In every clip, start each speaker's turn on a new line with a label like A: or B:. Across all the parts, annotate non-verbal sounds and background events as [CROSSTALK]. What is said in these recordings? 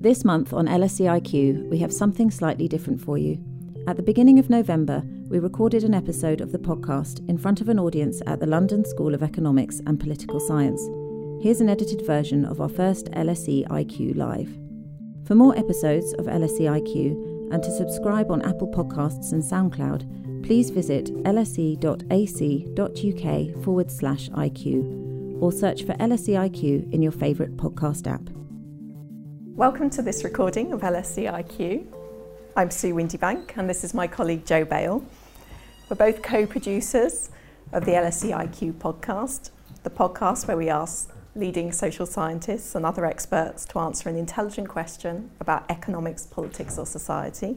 A: This month on LSEIQ, we have something slightly different for you. At the beginning of November, we recorded an episode of the podcast in front of an audience at the London School of Economics and Political Science. Here's an edited version of our first LSE IQ Live. For more episodes of LSE IQ and to subscribe on Apple Podcasts and SoundCloud, please visit lse.ac.uk forward slash IQ or search for LSE IQ in your favourite podcast app.
B: Welcome to this recording of LSEIQ. I'm Sue Windebank and this is my colleague Jo Bale. We're both co producers of the LSEIQ podcast, the podcast where we ask leading social scientists and other experts to answer an intelligent question about economics, politics, or society.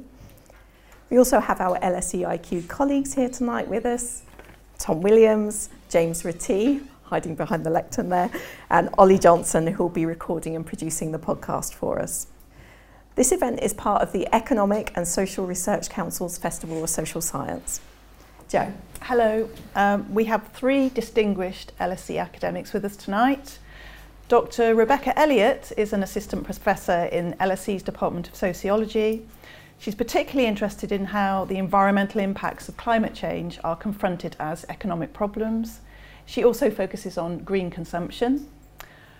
B: We also have our LSEIQ colleagues here tonight with us Tom Williams, James Ratty, hiding behind the lectern there, and Ollie Johnson, who will be recording and producing the podcast for us. This event is part of the Economic and Social Research Council's Festival of Social Science. Jo.
C: Hello. Um, we have three distinguished LSE academics with us tonight. Dr. Rebecca Elliott is an assistant professor in LSE's Department of Sociology. She's particularly interested in how the environmental impacts of climate change are confronted as economic problems. She also focuses on green consumption.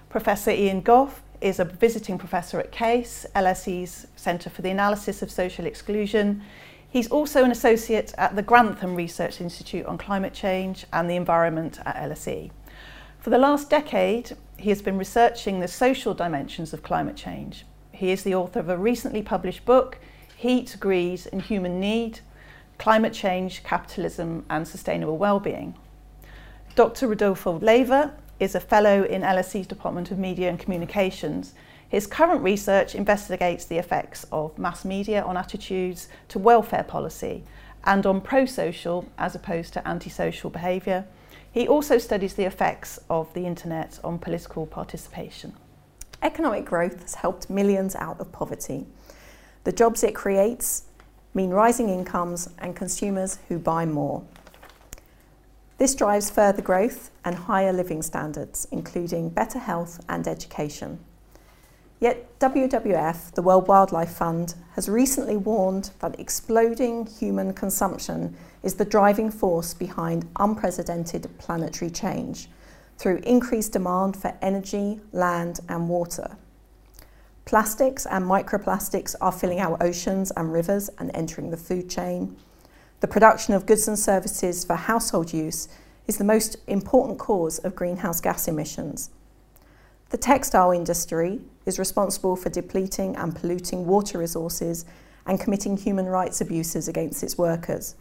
C: Professor Ian Gough is a visiting professor at CASE, LSE's Centre for the Analysis of Social Exclusion. He's also an associate at the Grantham Research Institute on Climate Change and the Environment at LSE. For the last decade, he has been researching the social dimensions of climate change. He is the author of a recently published book, Heat, Greed and Human Need, Climate Change, Capitalism and Sustainable Wellbeing. Dr. Rodolfo Leyva is a fellow in LSE's Department of Media and Communications. His current research investigates the effects of mass media on attitudes to welfare policy and on pro-social as opposed to antisocial behaviour. He also studies the effects of the internet on political participation.
B: Economic growth has helped millions out of poverty. The jobs it creates mean rising incomes and consumers who buy more. This drives further growth and higher living standards, including better health and education. Yet WWF, the World Wildlife Fund, has recently warned that exploding human consumption is the driving force behind unprecedented planetary change through increased demand for energy, land, and water. Plastics and microplastics are filling our oceans and rivers and entering the food chain. The production of goods and services for household use is the most important cause of greenhouse gas emissions. The textile industry is responsible for depleting and polluting water resources and committing human rights abuses against its workers.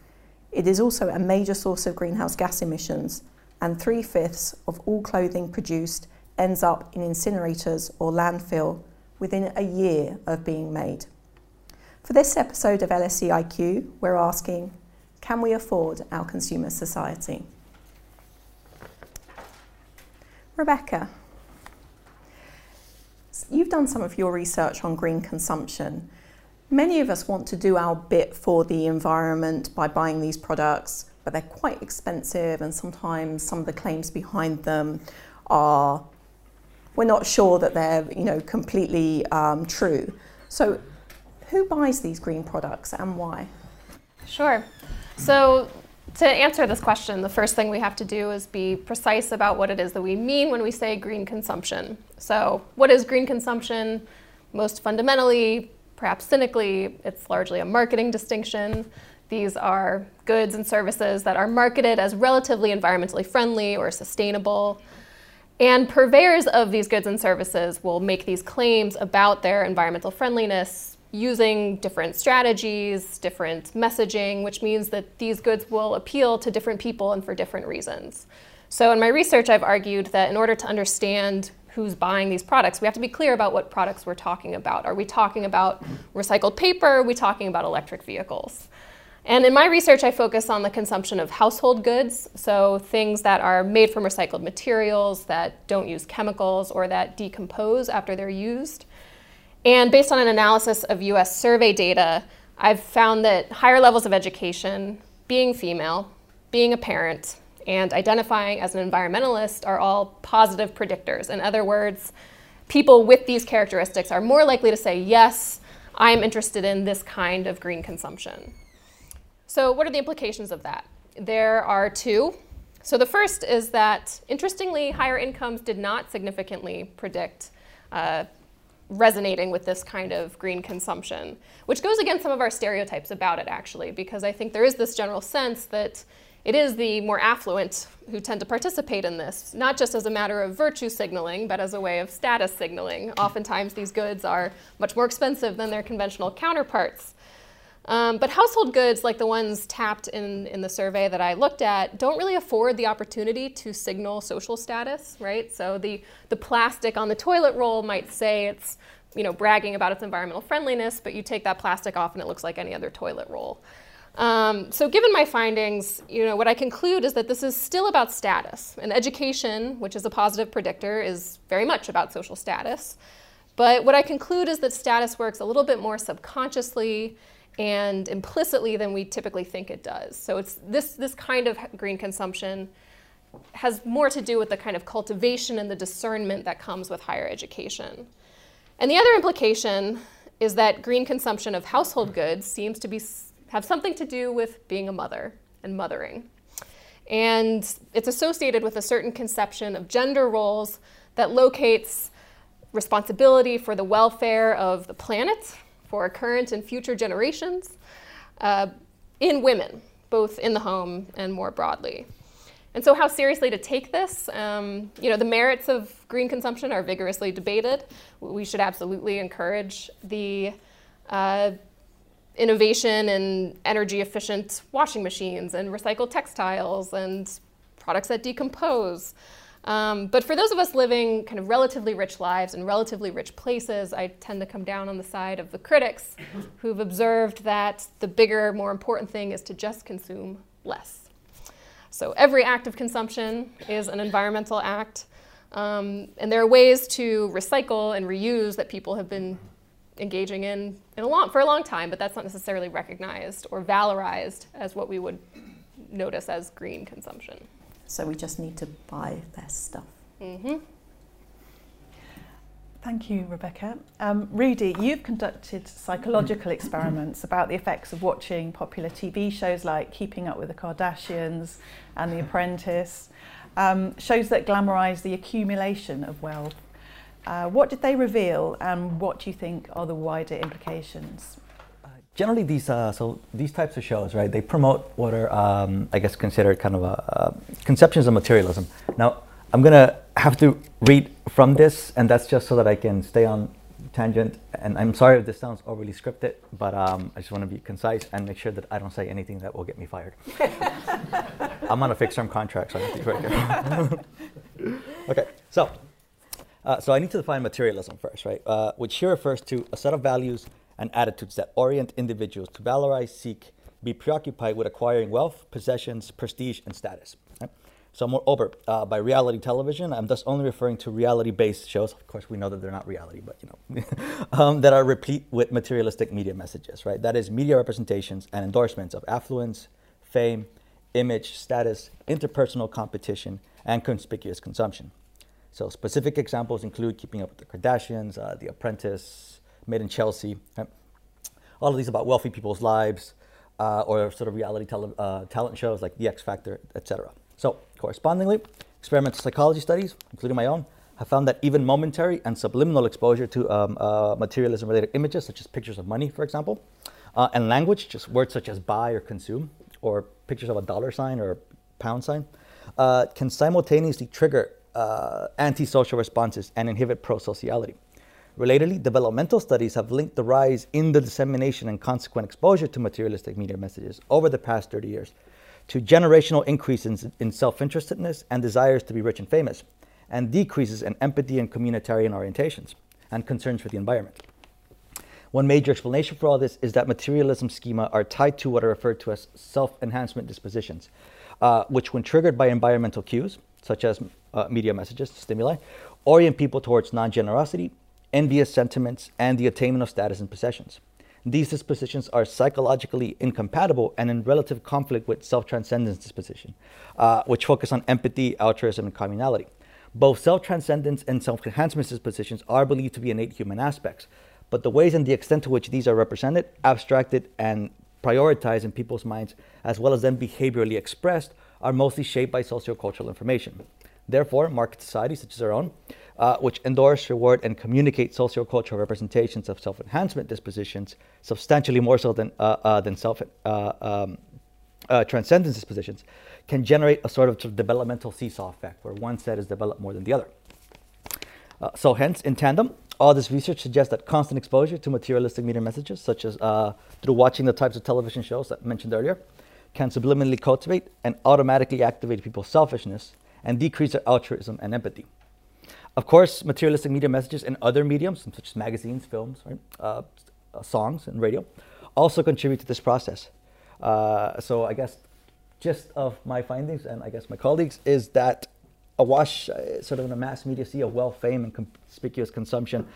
B: It is also a major source of greenhouse gas emissions, and three fifths of all clothing produced ends up in incinerators or landfill within a year of being made. For this episode of LSEIQ, we're asking can we afford our consumer society? Rebecca, you've done some of your research on green consumption. Many of us want to do our bit for the environment by buying these products, but they're quite expensive, and sometimes some of the claims behind them are we're not sure that they're you know completely um, true. So, who buys these green products and why?
D: Sure. So, to answer this question, the first thing we have to do is be precise about what it is that we mean when we say green consumption. So, what is green consumption? Most fundamentally, perhaps cynically, it's largely a marketing distinction. These are goods and services that are marketed as relatively environmentally friendly or sustainable. And purveyors of these goods and services will make these claims about their environmental friendliness using different strategies, different messaging, which means that these goods will appeal to different people and for different reasons. So, in my research, I've argued that in order to understand who's buying these products, we have to be clear about what products we're talking about. Are we talking about recycled paper? Are we talking about electric vehicles? And in my research, I focus on the consumption of household goods, so things that are made from recycled materials, that don't use chemicals, or that decompose after they're used. And based on an analysis of US survey data, I've found that higher levels of education, being female, being a parent, and identifying as an environmentalist are all positive predictors. In other words, people with these characteristics are more likely to say, yes, I'm interested in this kind of green consumption. So, what are the implications of that? There are two. So, the first is that, interestingly, higher incomes did not significantly predict uh, resonating with this kind of green consumption, which goes against some of our stereotypes about it, actually, because I think there is this general sense that it is the more affluent who tend to participate in this, not just as a matter of virtue signaling, but as a way of status signaling. Oftentimes, these goods are much more expensive than their conventional counterparts. Um, but household goods, like the ones tapped in, in the survey that I looked at, don't really afford the opportunity to signal social status, right? So the, the plastic on the toilet roll might say it's you know, bragging about its environmental friendliness, but you take that plastic off and it looks like any other toilet roll. Um, so given my findings, you know, what I conclude is that this is still about status. And education, which is a positive predictor, is very much about social status. But what I conclude is that status works a little bit more subconsciously and implicitly than we typically think it does. So it's this, this kind of green consumption has more to do with the kind of cultivation and the discernment that comes with higher education. And the other implication is that green consumption of household goods seems to be, have something to do with being a mother and mothering. And it's associated with a certain conception of gender roles that locates responsibility for the welfare of the planet for current and future generations uh, in women, both in the home and more broadly. And so, how seriously to take this? Um, you know, the merits of green consumption are vigorously debated. We should absolutely encourage the uh, innovation in energy efficient washing machines and recycled textiles and products that decompose. Um, but for those of us living kind of relatively rich lives in relatively rich places, I tend to come down on the side of the critics who've observed that the bigger, more important thing is to just consume less. So every act of consumption is an environmental act. Um, and there are ways to recycle and reuse that people have been engaging in, in a long, for a long time, but that's not necessarily recognized or valorized as what we would notice as green consumption.
B: So we just need to buy their stuff.
D: Mm-hmm.
C: Thank you, Rebecca. Um, Rudy, you've conducted psychological experiments about the effects of watching popular TV shows like Keeping Up with the Kardashians and The Apprentice, um, shows that glamorise the accumulation of wealth. Uh, what did they reveal, and what do you think are the wider implications?
E: Generally these uh, so these types of shows right they promote what are um, i guess considered kind of a, uh, conceptions of materialism. Now i'm going to have to read from this and that's just so that i can stay on tangent. And i'm sorry if this sounds overly scripted but um, i just want to be concise and make sure that i don't say anything that will get me fired. [LAUGHS] I'm on a fixed term contract so i have to be very careful. [LAUGHS] Okay so uh, so i need to define materialism first right uh, which here refers to a set of values and attitudes that orient individuals to valorize, seek, be preoccupied with acquiring wealth, possessions, prestige, and status. So, moreover, uh, by reality television, I'm thus only referring to reality based shows. Of course, we know that they're not reality, but you know, [LAUGHS] um, that are replete with materialistic media messages, right? That is, media representations and endorsements of affluence, fame, image, status, interpersonal competition, and conspicuous consumption. So, specific examples include Keeping Up with the Kardashians, uh, The Apprentice, made in Chelsea. Right? All of these about wealthy people's lives uh, or sort of reality tele- uh, talent shows like The X Factor, etc. So, correspondingly, experimental psychology studies, including my own, have found that even momentary and subliminal exposure to um, uh, materialism related images, such as pictures of money, for example, uh, and language, just words such as buy or consume, or pictures of a dollar sign or pound sign, uh, can simultaneously trigger uh, antisocial responses and inhibit prosociality. Relatedly, developmental studies have linked the rise in the dissemination and consequent exposure to materialistic media messages over the past 30 years to generational increases in self interestedness and desires to be rich and famous, and decreases in empathy and communitarian orientations and concerns for the environment. One major explanation for all this is that materialism schema are tied to what are referred to as self enhancement dispositions, uh, which, when triggered by environmental cues, such as uh, media messages, stimuli, orient people towards non generosity, envious sentiments, and the attainment of status and possessions. These dispositions are psychologically incompatible and in relative conflict with self transcendence disposition, uh, which focus on empathy, altruism, and communality. Both self transcendence and self enhancement dispositions are believed to be innate human aspects, but the ways and the extent to which these are represented, abstracted, and prioritized in people's minds, as well as then behaviorally expressed, are mostly shaped by sociocultural information. Therefore, market societies such as our own, uh, which endorse, reward, and communicate sociocultural representations of self enhancement dispositions, substantially more so than, uh, uh, than self uh, um, uh, transcendence dispositions, can generate a sort of, sort of, developmental seesaw effect where one set is developed more than the other. Uh, so, hence, in tandem, all this research suggests that constant exposure to materialistic media messages, such as through watching the types of television shows that I mentioned earlier, can subliminally cultivate and automatically activate people's selfishness and decrease their altruism and empathy. Of course, materialistic media messages and other mediums, such as magazines, films, right, uh, uh, songs, and radio, also contribute to this process. Uh, so, I guess just of my findings and I guess my colleagues is that awash, uh, sort of in a mass media sea of wealth, fame, and conspicuous consumption,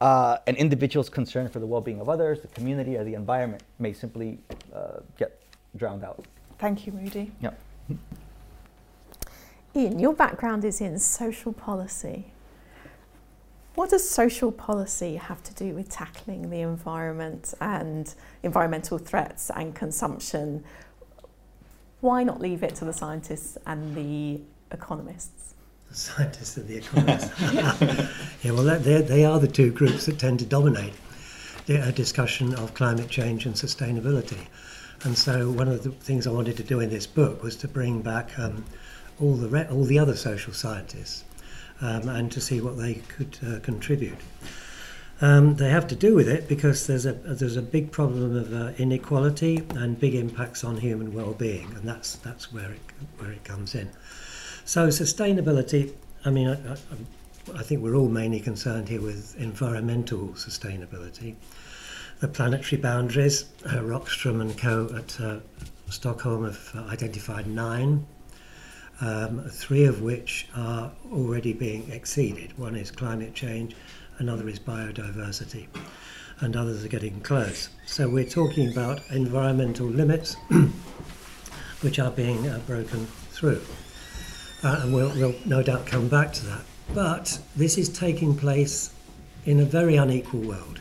E: uh, an individual's concern for the well-being of others, the community, or the environment may simply uh, get drowned out.
C: Thank you, Rudy.
E: Yeah.
B: Ian, your background is in social policy. What does social policy have to do with tackling the environment and environmental threats and consumption? Why not leave it to the scientists and the economists?
F: The scientists and the economists. [LAUGHS] yeah, well, they are the two groups that tend to dominate a discussion of climate change and sustainability. And so, one of the things I wanted to do in this book was to bring back um, all the re- all the other social scientists um, and to see what they could uh, contribute. Um, they have to do with it because there's a there's a big problem of uh, inequality and big impacts on human well-being, and that's that's where it where it comes in. So sustainability. I mean, I, I, I think we're all mainly concerned here with environmental sustainability. The planetary boundaries, uh, Rockström and co at uh, Stockholm have uh, identified nine um, three of which are already being exceeded. One is climate change, another is biodiversity, and others are getting close. So we're talking about environmental limits [CLEARS THROAT] which are being uh, broken through. Uh, and we'll, we'll no doubt come back to that. But this is taking place in a very unequal world.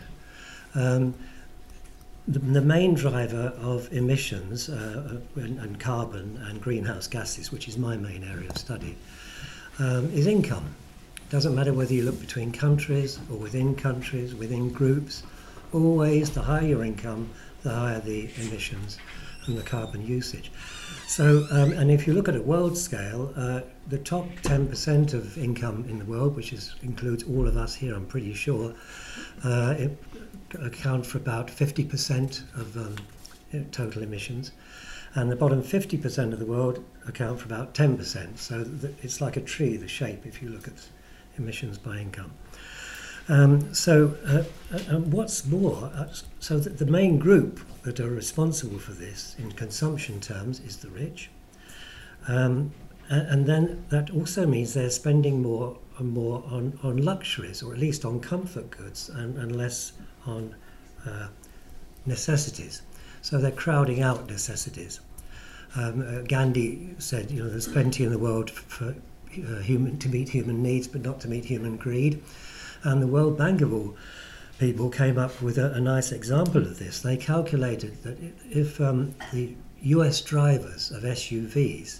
F: Um, the, the main driver of emissions uh, and, and, carbon and greenhouse gases, which is my main area of study, um, is income. It doesn't matter whether you look between countries or within countries, within groups, always the higher your income, the higher the emissions and the carbon usage. So, um, and if you look at a world scale, uh, the top 10% of income in the world, which is, includes all of us here, I'm pretty sure, uh, it, account for about 50% of um, total emissions, and the bottom 50% of the world account for about 10%. So it's like a tree, the shape, if you look at emissions by income. Um, so, uh, uh, what's more, uh, so the main group that are responsible for this in consumption terms is the rich. Um, and then that also means they're spending more and more on, on luxuries, or at least on comfort goods, and, and less on uh, necessities. So they're crowding out necessities. Um, uh, Gandhi said, you know, there's plenty in the world for uh, human to meet human needs, but not to meet human greed. And the World Bankable people came up with a, a nice example of this. They calculated that if um, the U.S. drivers of SUVs,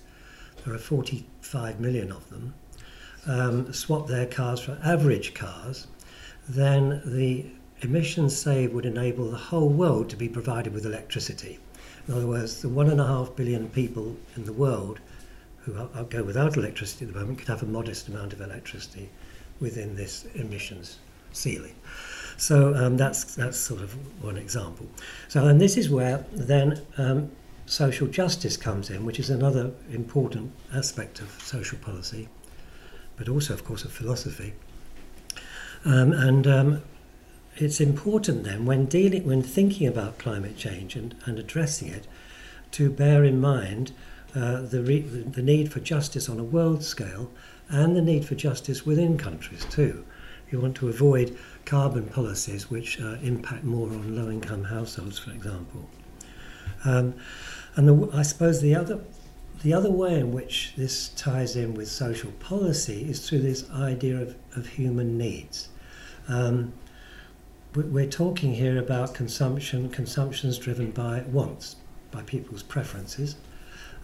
F: there are 45 million of them, um, swap their cars for average cars, then the emissions saved would enable the whole world to be provided with electricity. In other words, the one and a half billion people in the world who are, go without electricity at the moment could have a modest amount of electricity within this emissions ceiling. So um, that's that's sort of one example. So and this is where then um, social justice comes in, which is another important aspect of social policy, but also, of course, of philosophy. Um, and um, it's important then when dealing when thinking about climate change and, and addressing it to bear in mind uh, the, re, the need for justice on a world scale and the need for justice within countries too. You want to avoid carbon policies which uh, impact more on low income households, for example. Um, and the, I suppose the other the other way in which this ties in with social policy is through this idea of, of human needs. Um, we're talking here about consumption. Consumption is driven by wants, by people's preferences.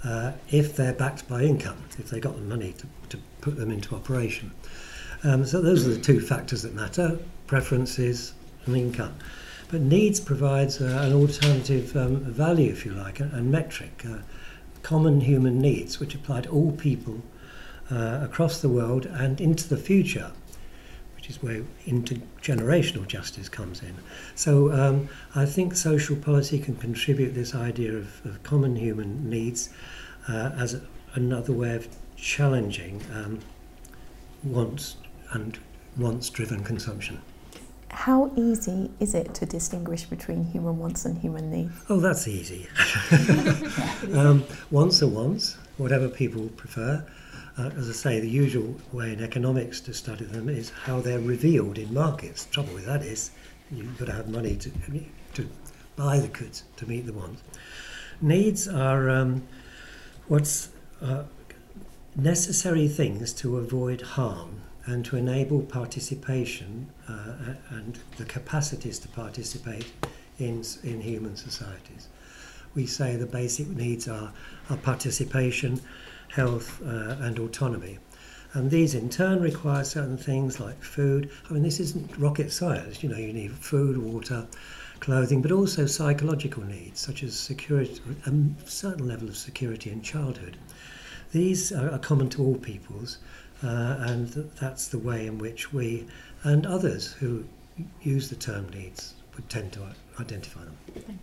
F: Uh, if they're backed by income, if they got the money to, to put them into operation. Um, so those are the two factors that matter: preferences and income. But needs provides uh, an alternative um, value, if you like, and metric, uh, common human needs, which apply to all people uh, across the world and into the future which is where intergenerational justice comes in. So um, I think social policy can contribute this idea of, of common human needs uh, as a, another way of challenging um, wants and wants-driven consumption.
B: How easy is it to distinguish between human wants and human needs?
F: Oh, that's easy. [LAUGHS] [LAUGHS] [LAUGHS] um, wants are wants, whatever people prefer uh, as I say, the usual way in economics to study them is how they're revealed in markets. The trouble with that is you've got to have money to, to buy the goods to meet the wants. Needs are um, what's uh, necessary things to avoid harm and to enable participation uh, and the capacities to participate in, in human societies. We say the basic needs are, are participation, health, uh, and autonomy. And these in turn require certain things like food. I mean, this isn't rocket science. You know, you need food, water, clothing, but also psychological needs such as security, a certain level of security in childhood. These are, common to all peoples, uh, and that's the way in which we and others who use the term needs would tend to identify them.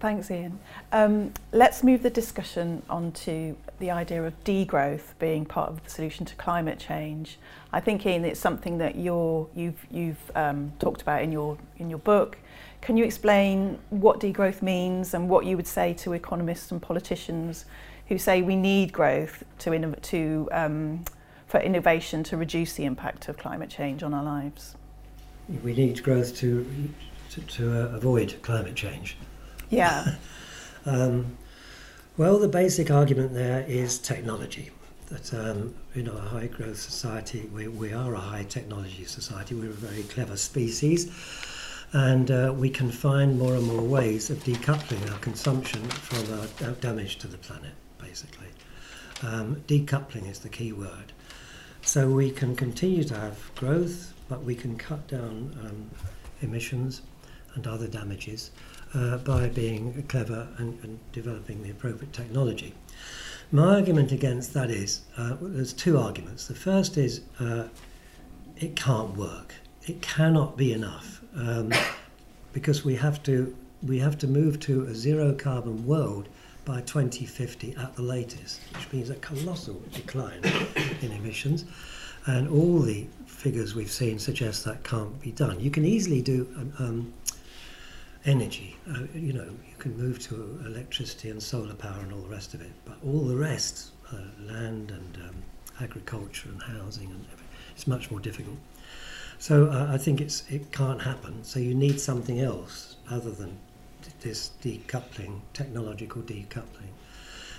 C: Thanks, Ian. Um, let's move the discussion on to the idea of degrowth being part of the solution to climate change. I think, Ian, it's something that you're, you've, you've um, talked about in your, in your book. Can you explain what degrowth means and what you would say to economists and politicians who say we need growth to, to, um, for innovation to reduce the impact of climate change on our lives?
F: We need growth to, to, to uh, avoid climate change.
C: Yeah. [LAUGHS]
F: um, well, the basic argument there is technology. That um, you know, a high growth society, we, we are a high technology society. We're a very clever species, and uh, we can find more and more ways of decoupling our consumption from our damage to the planet. Basically, um, decoupling is the key word. So we can continue to have growth, but we can cut down um, emissions and other damages uh, by being clever and, and, developing the appropriate technology. My argument against that is uh, there's two arguments. The first is uh, it can't work. It cannot be enough um, because we have to we have to move to a zero carbon world by 2050 at the latest, which means a colossal decline in emissions. And all the figures we've seen suggest that can't be done. You can easily do um, energy. Uh, you know, you can move to electricity and solar power and all the rest of it, but all the rest, uh, land and um, agriculture and housing and everything, it's much more difficult. So uh, I think it's it can't happen. So you need something else other than this decoupling, technological decoupling.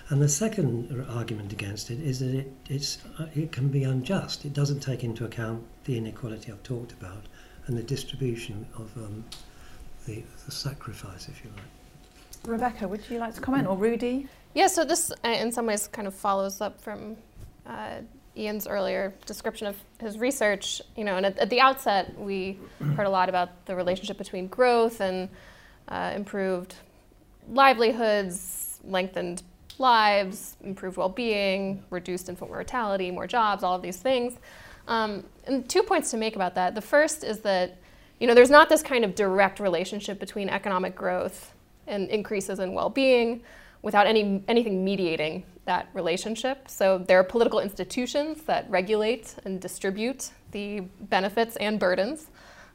F: And the second argument against it is that it, it's, uh, it can be unjust. It doesn't take into account the inequality I've talked about and the distribution of um, the, the sacrifice, if you like.
C: Rebecca, would you like to comment, or Rudy?
D: Yeah, so this uh, in some ways kind of follows up from uh, Ian's earlier description of his research. You know, and at, at, the outset, we [CLEARS THROAT] heard a lot about the relationship between growth and uh, improved livelihoods, lengthened lives, improved well-being, reduced infant mortality, more jobs, all of these things. Um, and two points to make about that. The first is that you know, there's not this kind of direct relationship between economic growth and increases in well-being without any, anything mediating that relationship. So there are political institutions that regulate and distribute the benefits and burdens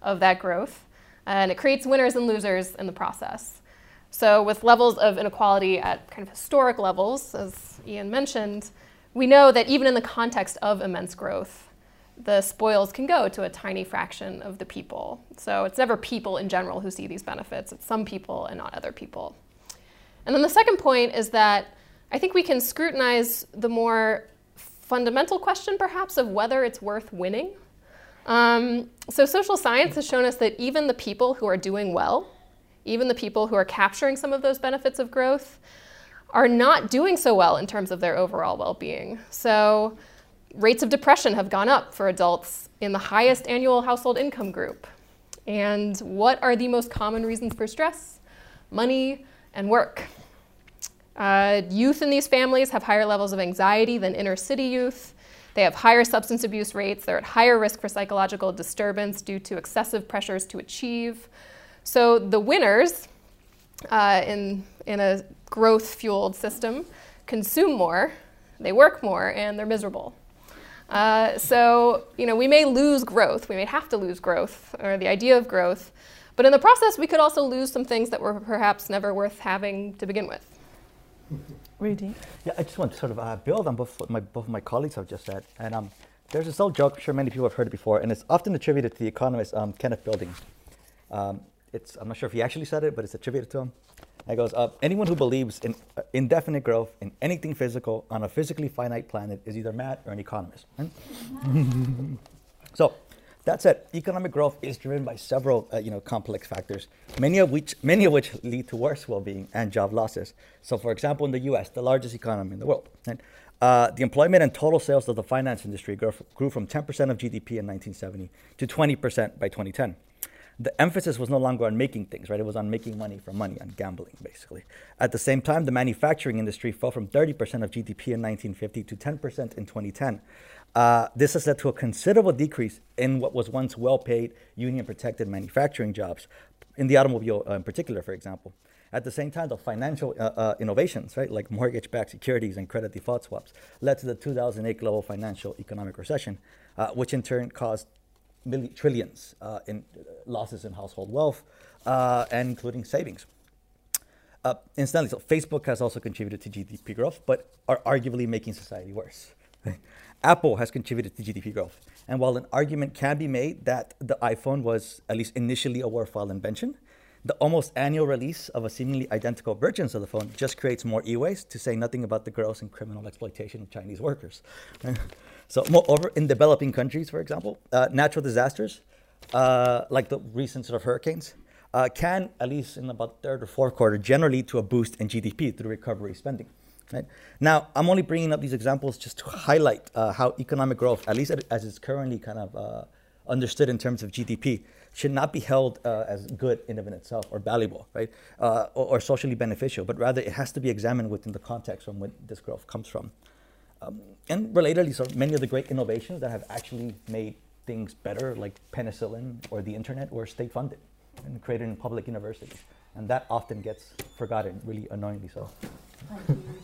D: of that growth. And it creates winners and losers in the process. So with levels of inequality at kind of historic levels, as Ian mentioned, we know that even in the context of immense growth, the spoils can go to a tiny fraction of the people. So it's never people in general who see these benefits, it's some people and not other people. And then the second point is that I think we can scrutinize the more fundamental question, perhaps, of whether it's worth winning. Um, so, social science has shown us that even the people who are doing well, even the people who are capturing some of those benefits of growth, are not doing so well in terms of their overall well being. So, rates of depression have gone up for adults in the highest annual household income group. And what are the most common reasons for stress? Money and work. Uh, youth in these families have higher levels of anxiety than inner city youth. They have higher substance abuse rates. They're at higher risk for psychological disturbance due to excessive pressures to achieve. So the winners uh, in, in a growth fueled system consume more, they work more, and they're miserable. Uh, so, you know, we may lose growth, we may have to lose growth, or the idea of growth, but in the process, we could also lose some things that were perhaps never worth having to begin with.
C: Rudy?
E: Yeah, I just want to sort of uh, build on both what my, both of my colleagues have just said. And um, there's this old joke, I'm sure many people have heard it before, and it's often attributed to the economist um, Kenneth Boulding. Um, it's, I'm not sure if he actually said it, but it's attributed to him. It goes, up. anyone who believes in uh, indefinite growth in anything physical on a physically finite planet is either mad or an economist. [LAUGHS] So that said, economic growth is driven by several, uh, you know, complex factors, many of which many of which lead to worse well-being and job losses. So, for example, in the U.S., the largest economy in the world, uh, the employment and total sales of the finance industry grew, grew from 10% of GDP in 1970 to 20% by 2010. The emphasis was no longer on making things, right? It was on making money from money, on gambling, basically. At the same time, the manufacturing industry fell from 30% of GDP in 1950 to 10% in 2010. Uh, this has led to a considerable decrease in what was once well paid, union protected manufacturing jobs, in the automobile uh, in particular, for example. At the same time, the financial uh, uh innovations, right, like mortgage backed securities and credit default swaps, led to the 2008 global financial economic recession, uh, which in turn caused million, trillions uh, in uh, losses in household wealth, uh, and including savings. Uh, incidentally, so Facebook has also contributed to GDP growth, but are arguably making society worse. [LAUGHS] Apple has contributed to GDP growth. And while an argument can be made that the iPhone was at least initially a worthwhile invention, the almost annual release of a seemingly identical version of the phone just creates more e-waste, to say nothing about the gross and criminal exploitation of Chinese workers. [LAUGHS] so, moreover, in developing countries, for example, uh, natural disasters, uh, like the recent sort of hurricanes, uh, can, at least in about third or fourth quarter, generally to a boost in GDP through recovery spending. Right? Now, I'm only bringing up these examples just to highlight uh, how economic growth, at least as it's currently kind of uh, understood in terms of GDP, should not be held uh, as good in and of itself or valuable, right, or, or, socially beneficial, but rather it has to be examined within the context from where this growth comes from. Um, and relatedly, so many of the great innovations that have actually made things better, like penicillin or the internet, were state funded and created in public universities. And that often gets forgotten, really annoyingly so.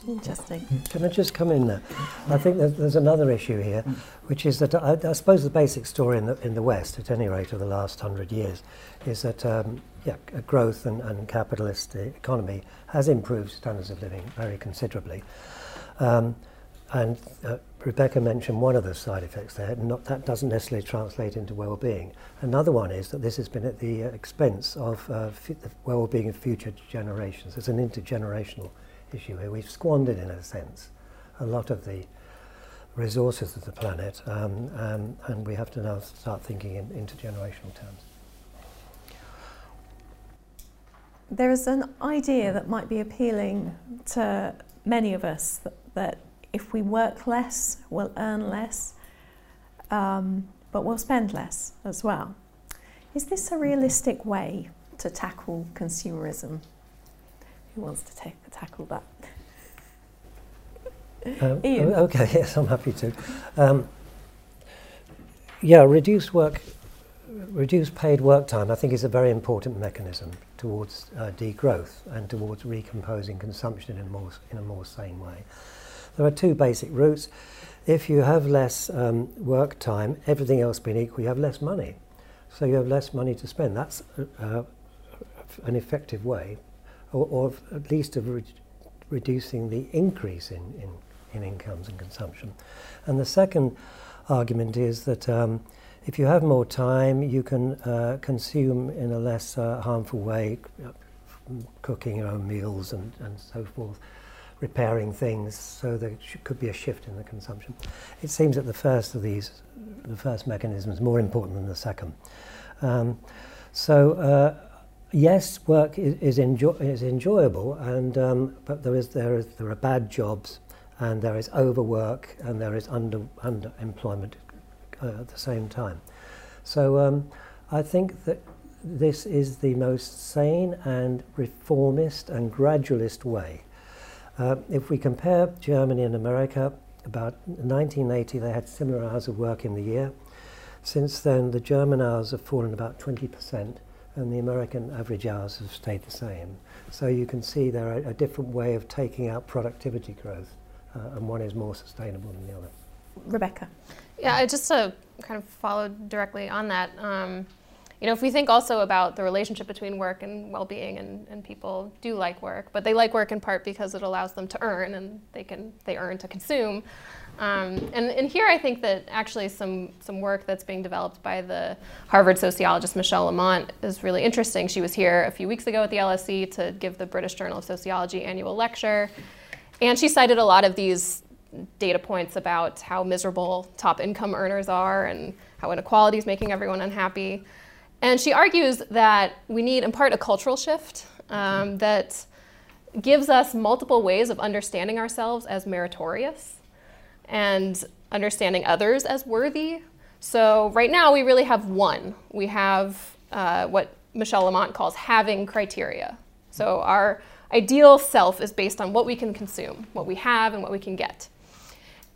B: Interesting.
F: Can I just come in there? I think there's, there's another issue here, which is that I, I, suppose the basic story in the, in the West, at any rate, of the last hundred years, is that um, yeah, growth and, and capitalist economy has improved standards of living very considerably. Um, and uh, Rebecca mentioned one of the side effects there. Not, that doesn't necessarily translate into well-being. Another one is that this has been at the expense of uh, the well-being of future generations. It's an intergenerational issue here. We've squandered, in a sense, a lot of the resources of the planet, um, um, and we have to now start thinking in intergenerational terms.
B: There is an idea that might be appealing to many of us that, that if we work less, we'll earn less, um, but we'll spend less as well. Is this a realistic way to tackle consumerism? Who wants to take, tackle that?
F: Um, [LAUGHS] Ian? Okay, [LAUGHS] yes, I'm happy to. Um, yeah, reduced work, reduced paid work time, I think is a very important mechanism towards uh, degrowth and towards recomposing consumption in a more, in a more sane way. There are two basic routes. If you have less um, work time, everything else being equal, you have less money. So you have less money to spend. That's uh, an effective way or, or at least of re- reducing the increase in, in, in, incomes and consumption. And the second argument is that um, if you have more time, you can uh, consume in a less uh, harmful way, cooking your own meals and, and so forth, repairing things, so there could be a shift in the consumption. It seems that the first of these, the first mechanism, is more important than the second. Um, so, uh, yes, work is, is, enjoy, is enjoyable, and, um, but there, is, there, is, there are bad jobs, and there is overwork, and there is under, underemployment uh, at the same time. So, um, I think that this is the most sane and reformist and gradualist way. Uh, if we compare Germany and America, about 1980 they had similar hours of work in the year. Since then, the German hours have fallen about 20%, and the American average hours have stayed the same. So you can see there are a different way of taking out productivity growth, uh, and one is more sustainable than the other.
B: Rebecca.
D: Yeah, just to kind of follow directly on that. Um, you know, if we think also about the relationship between work and well-being, and, and people do like work, but they like work in part because it allows them to earn, and they can they earn to consume. Um, and, and here I think that actually some some work that's being developed by the Harvard sociologist Michelle Lamont is really interesting. She was here a few weeks ago at the LSE to give the British Journal of Sociology annual lecture, and she cited a lot of these data points about how miserable top income earners are and how inequality is making everyone unhappy. And she argues that we need, in part, a cultural shift um, that gives us multiple ways of understanding ourselves as meritorious and understanding others as worthy. So, right now, we really have one. We have uh, what Michelle Lamont calls having criteria. So, our ideal self is based on what we can consume, what we have, and what we can get.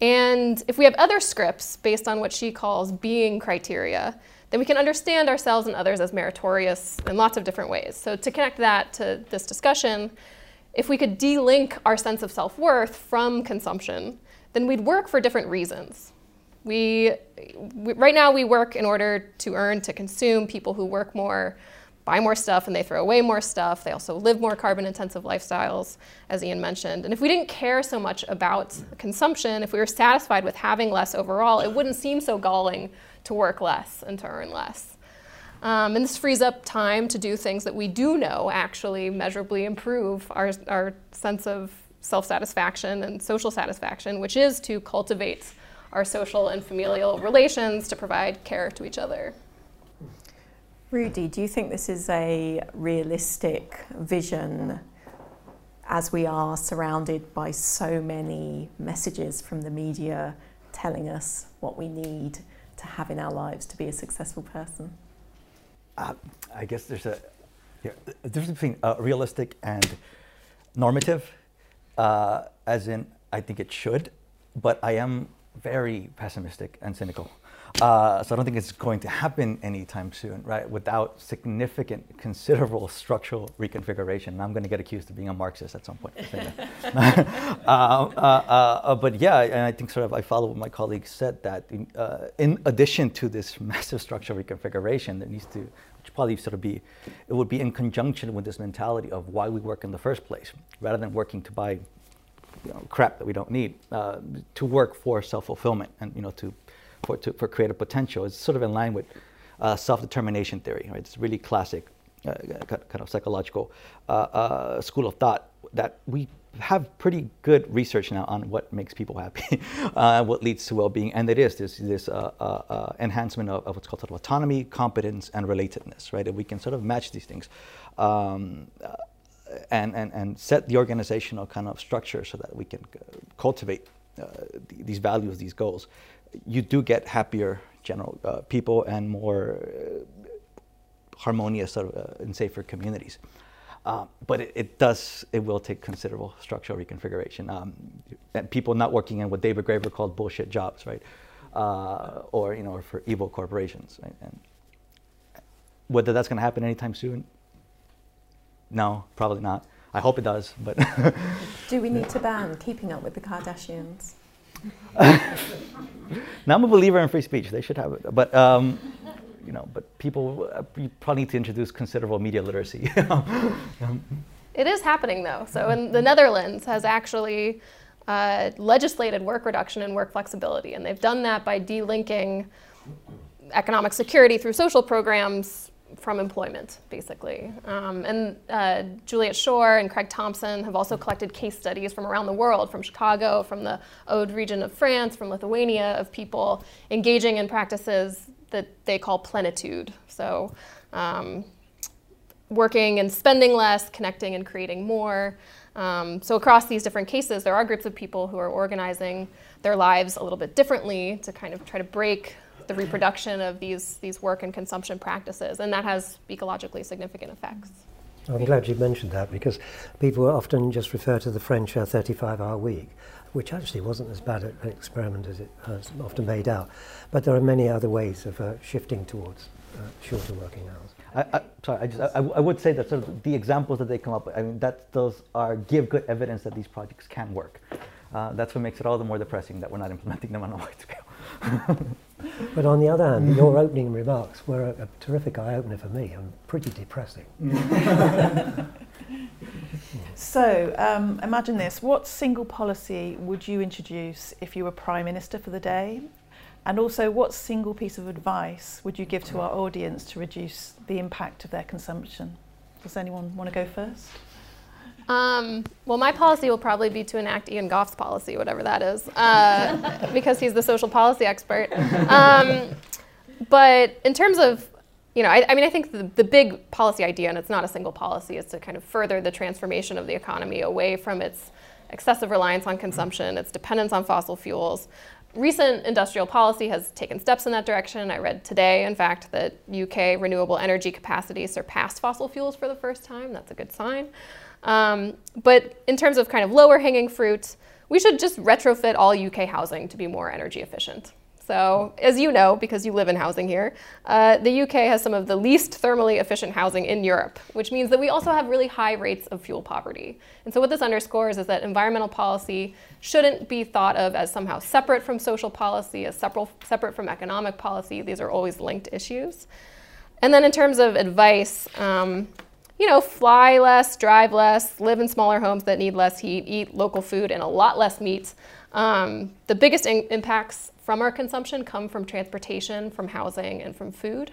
D: And if we have other scripts based on what she calls being criteria, then we can understand ourselves and others as meritorious in lots of different ways. So to connect that to this discussion, if we could de-link our sense of self-worth from consumption, then we'd work for different reasons. We, we, right now we work in order to earn, to consume. People who work more buy more stuff and they throw away more stuff. They also live more carbon intensive lifestyles, as Ian mentioned. And if we didn't care so much about consumption, if we were satisfied with having less overall, it wouldn't seem so galling to work less and to earn less. Um, and this frees up time to do things that we do know actually measurably improve our, our sense of self satisfaction and social satisfaction, which is to cultivate our social and familial relations to provide care to each other.
B: Rudy, do you think this is a realistic vision as we are surrounded by so many messages from the media telling us what we need to have in our lives to be a successful person?
E: Uh, I guess there's a, yeah, difference between uh, realistic and normative, uh, as in, I think it should, but I am very pessimistic and cynical. Uh, so I don't think it's going to happen anytime soon, right? Without significant, considerable [LAUGHS] structural reconfiguration. And I'm going to get accused of being a Marxist at some point. [LAUGHS] uh, uh, uh, but yeah, and I think sort of I follow what my colleagues said that in, uh, in addition to this [LAUGHS] massive structural reconfiguration, there needs to, which probably sort of be, it would be in conjunction with this mentality of why we work in the first place, rather than working to buy you know, crap that we don't need, uh, to work for self-fulfillment and you know to for, to, for creative potential. It's sort of in line with uh, self-determination theory. Right? It's really classic uh, kind of psychological uh, uh, school of thought that we have pretty good research now on what makes people happy, [LAUGHS] uh, what leads to well-being, and it is this, this uh, enhancement of, of, what's called autonomy, competence, and relatedness, right? If we can sort of match these things. Um, and, and, and set the organizational kind of structure so that we can cultivate uh, these values, these goals, you do get happier general uh, people and more uh, harmonious sort of, uh, and safer communities. Uh, but it, it, does, it will take considerable structural reconfiguration. Um, and people not working in what David Graeber called bullshit jobs, right? Uh, or, you know, or for evil corporations. Right? And whether that's going to happen anytime soon, no, probably not. I hope it does, but.
B: Do we [LAUGHS] need to ban keeping up with the Kardashians?
E: Now I'm a believer in free speech. They should have it, but um, you know, but people uh, you probably need to introduce considerable media literacy. [LAUGHS]
D: it is happening though. So in the Netherlands has actually uh, legislated work reduction and work flexibility, and they've done that by delinking economic security through social programs from employment, basically. Um, and uh, Juliet Schor and Craig Thompson have also collected case studies from around the world, from Chicago, from the Aude region of France, from Lithuania, of people engaging in practices that they call plenitude. So, um, working and spending less, connecting and creating more. Um, so, across these different cases, there are groups of people who are organizing their lives a little bit differently to kind of try to break the reproduction of these, these work and consumption practices, and that has ecologically significant effects.
F: I'm glad you mentioned that because people often just refer to the French 35 hour week, which actually wasn't as bad an experiment as it has often made out. But there are many other ways of uh, shifting towards uh, shorter working hours.
E: I, I, sorry, I, just, I, I, would say that sort of the examples that they come up with, I mean, that those are give good evidence that these projects can work. Uh, that's what makes it all the more depressing that we're not implementing them on a [LAUGHS] wide scale. [LAUGHS]
F: But on the other hand, your opening remarks were a, a terrific eye opener for me and pretty depressing. [LAUGHS]
C: so, um, imagine this what single policy would you introduce if you were Prime Minister for the day? And also, what single piece of advice would you give to our audience to reduce the impact of their consumption? Does anyone want to go first?
D: Um, well, my policy will probably be to enact Ian Gough's policy, whatever that is, uh, [LAUGHS] because he's the social policy expert. Um, but in terms of, you know, I, I mean, I think the, the, big policy idea, and it's not a single policy, is to kind of further the transformation of the economy away from its excessive reliance on consumption, its dependence on fossil fuels. Recent industrial policy has taken steps in that direction. I read today, in fact, that UK renewable energy capacity surpassed fossil fuels for the first time. That's a good sign. Um, but in terms of kind of lower hanging fruit, we should just retrofit all UK housing to be more energy efficient. So, as you know, because you live in housing here, uh, the UK has some of the least thermally efficient housing in Europe, which means that we also have really high rates of fuel poverty. And so, what this underscores is that environmental policy shouldn't be thought of as somehow separate from social policy, as separate, from economic policy. These are always linked issues. And then, in terms of advice, um, you know, fly less, drive less, live in smaller homes that need less heat, eat local food and a lot less meat. Um, the biggest in- impacts from our consumption come from transportation, from housing, and from food.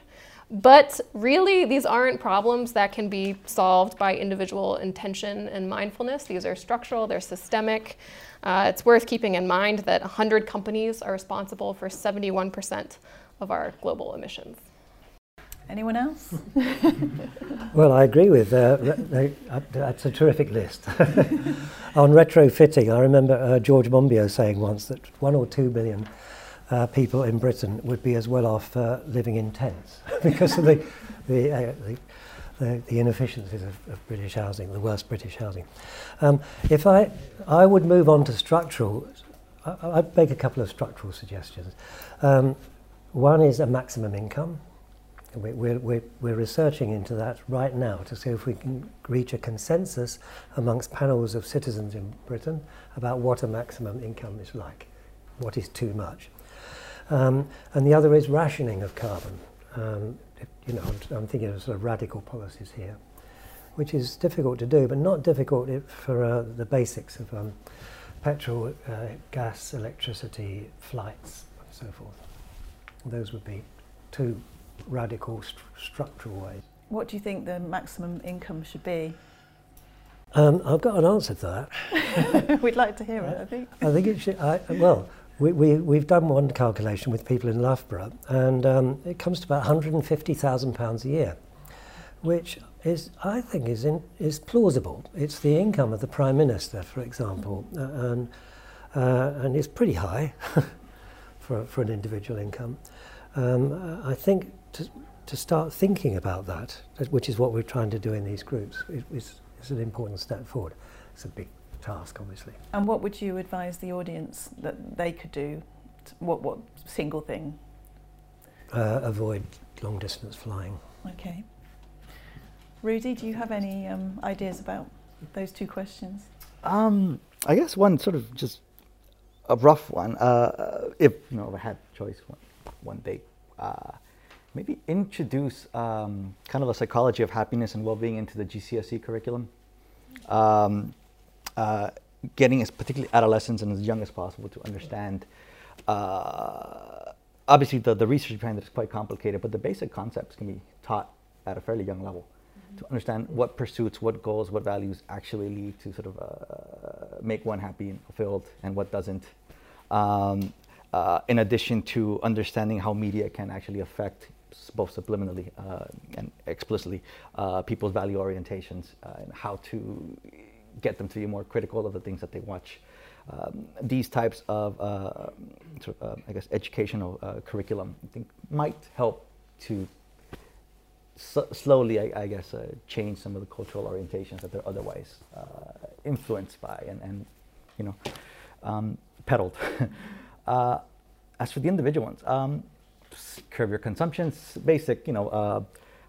D: But really, these aren't problems that can be solved by individual intention and mindfulness. These are structural, they're systemic. Uh, it's worth keeping in mind that 100 companies are responsible for 71% of our global emissions.
C: Anyone else? [LAUGHS]
F: well, I agree with uh, uh, that's a terrific list. [LAUGHS] On retrofitting, I remember uh, George Monbiot saying once that one or two million uh, people in Britain would be as well off uh, living in tents [LAUGHS] because of the, the, uh, the, the, the, inefficiencies of, of, British housing, the worst British housing. Um, if I, I would move on to structural, I, I'd make a couple of structural suggestions. Um, one is a maximum income. We're, we're, we're researching into that right now to see if we can reach a consensus amongst panels of citizens in Britain about what a maximum income is like, what is too much. Um, and the other is rationing of carbon. Um, you know, I'm, I'm, thinking of sort of radical policies here, which is difficult to do, but not difficult for uh, the basics of um, petrol, uh, gas, electricity, flights, and so forth. Those would be two radical st- structural ways.
C: What do you think the maximum income should be?
F: Um, I've got an answer to
C: that. [LAUGHS] We'd like to hear it, I think. I
F: think it should. I, well, we, we, we've done one calculation with people in Loughborough, and um, it comes to about £150,000 a year, which is, I think, is, in, is plausible. It's the income of the Prime Minister, for example, uh, and, uh, and it's pretty high [LAUGHS] for, for an individual income. Um, I think to, to start thinking about that, which is what we're trying to do in these groups, is, is an important step forward. It's a big task, obviously.
C: And what would you advise the audience that they could do? What, what single thing?
F: Uh, avoid long distance flying.
C: Okay. Rudy, do you have any um, ideas about those two questions?
E: Um, I guess one sort of just a rough one. Uh, if you know, if I had choice one, one day, uh, maybe introduce um, kind of a psychology of happiness and well-being into the GCSE curriculum. Um, uh, getting as particularly adolescents and as young as possible to understand. Uh, obviously, the, the research behind it is quite complicated, but the basic concepts can be taught at a fairly young level to understand what pursuits, what goals, what values actually lead to sort of uh, make one happy and fulfilled, and what doesn't. Um, uh, in addition to understanding how media can actually affect both subliminally uh, and explicitly uh, people's value orientations uh, and how to get them to be more critical of the things that they watch. Um, these types of, uh, sort of I guess, educational curriculum, I think, might help to slowly, I, I guess, uh, change some of the cultural orientations that they're otherwise uh, influenced by and, and, you know, um, peddled. [LAUGHS] uh, as for the individual ones, um, curb your consumptions, basic, you know, uh,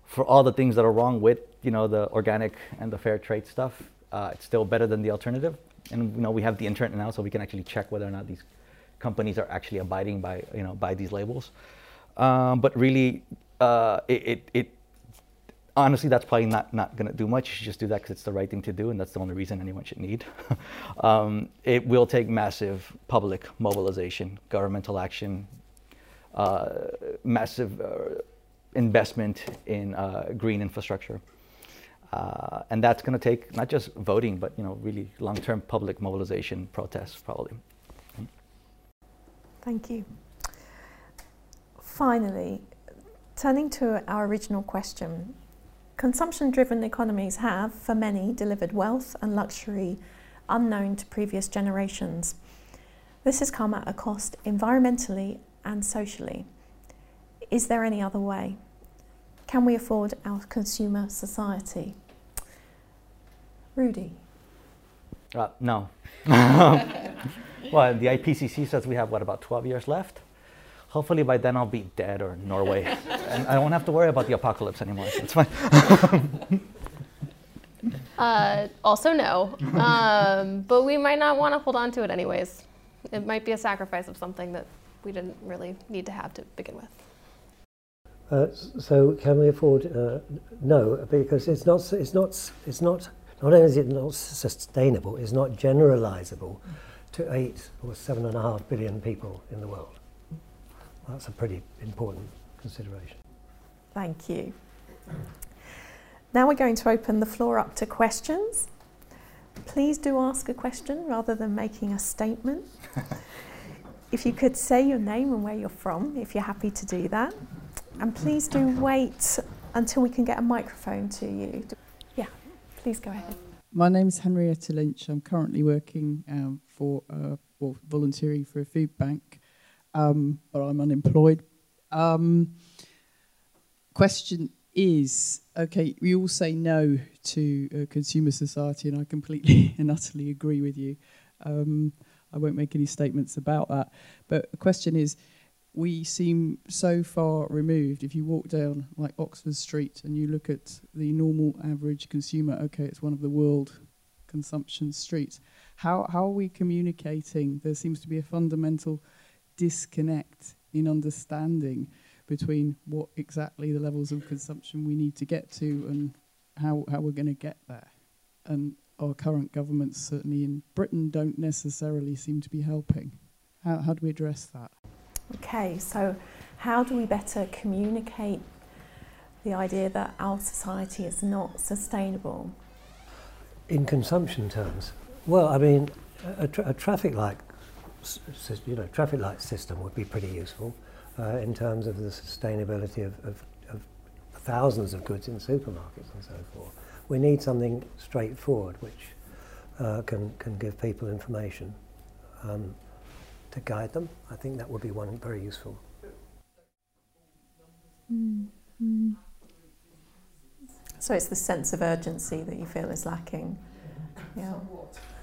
E: for all the things that are wrong with, you know, the organic and the fair trade stuff, uh, it's still better than the alternative. And, you know, we have the internet now, so we can actually check whether or not these companies are actually abiding by, you know, by these labels. Um, but really, uh, it, it, it honestly, that's probably not, not going to do much. You should just do that because it's the right thing to do, and that's the only reason anyone should need. [LAUGHS] um, it will take massive public mobilization, governmental action, massive uh, investment in uh, green infrastructure. Uh, and that's going to take not just voting, but you know, really long-term public mobilization, protests, probably.
B: Thank you. Finally, turning to our original question, Consumption driven economies have, for many, delivered wealth and luxury unknown to previous generations. This has come at a cost environmentally and socially. Is there any other way? Can we afford our consumer society? Rudy.
E: Uh, no. [LAUGHS] well, the IPCC says we have, what, about 12 years left? hopefully by then I'll be dead or Norway, [LAUGHS] and I won't have to worry about the apocalypse anymore. So it's fine. [LAUGHS]
D: uh, also, no. Um, but we might not want to hold on to it anyways. It might be a sacrifice of something that we didn't really need to have to begin with.
F: Uh, so can we afford? Uh, no, because it's not. It's not. It's not. Not only is it not sustainable, it's not generalizable to eight or seven and a half billion people in the world. That's a pretty important consideration.
B: Thank you. Now we're going to open the floor up to questions. Please do ask a question rather than making a statement. [LAUGHS] if you could say your name and where you're from, if you're happy to do that. And please do wait until we can get a microphone to you. Yeah, please go ahead.
G: My name is Henrietta Lynch. I'm currently working um, for, uh, or volunteering for a food bank um, but I'm unemployed. Um, question is okay, we all say no to a consumer society, and I completely [LAUGHS] and utterly agree with you. Um, I won't make any statements about that. But the question is, we seem so far removed. If you walk down like Oxford Street and you look at the normal average consumer, okay, it's one of the world consumption streets. How how are we communicating? There seems to be a fundamental disconnect in understanding between what exactly the levels of consumption we need to get to and how, how we're going to get there. And our current governments, certainly in Britain, don't necessarily seem to be helping. How, how do we address that?
B: Okay, so how do we better communicate the idea that our society is not sustainable?
F: In consumption terms, well, I mean, a, tra- a traffic light you know, traffic light system would be pretty useful uh, in terms of the sustainability of, of, of, thousands of goods in supermarkets and so forth. We need something straightforward which uh, can, can give people information um, to guide them. I think that would be one very useful.
B: Mm. Mm. So it's the sense of urgency that you feel is lacking. Yeah.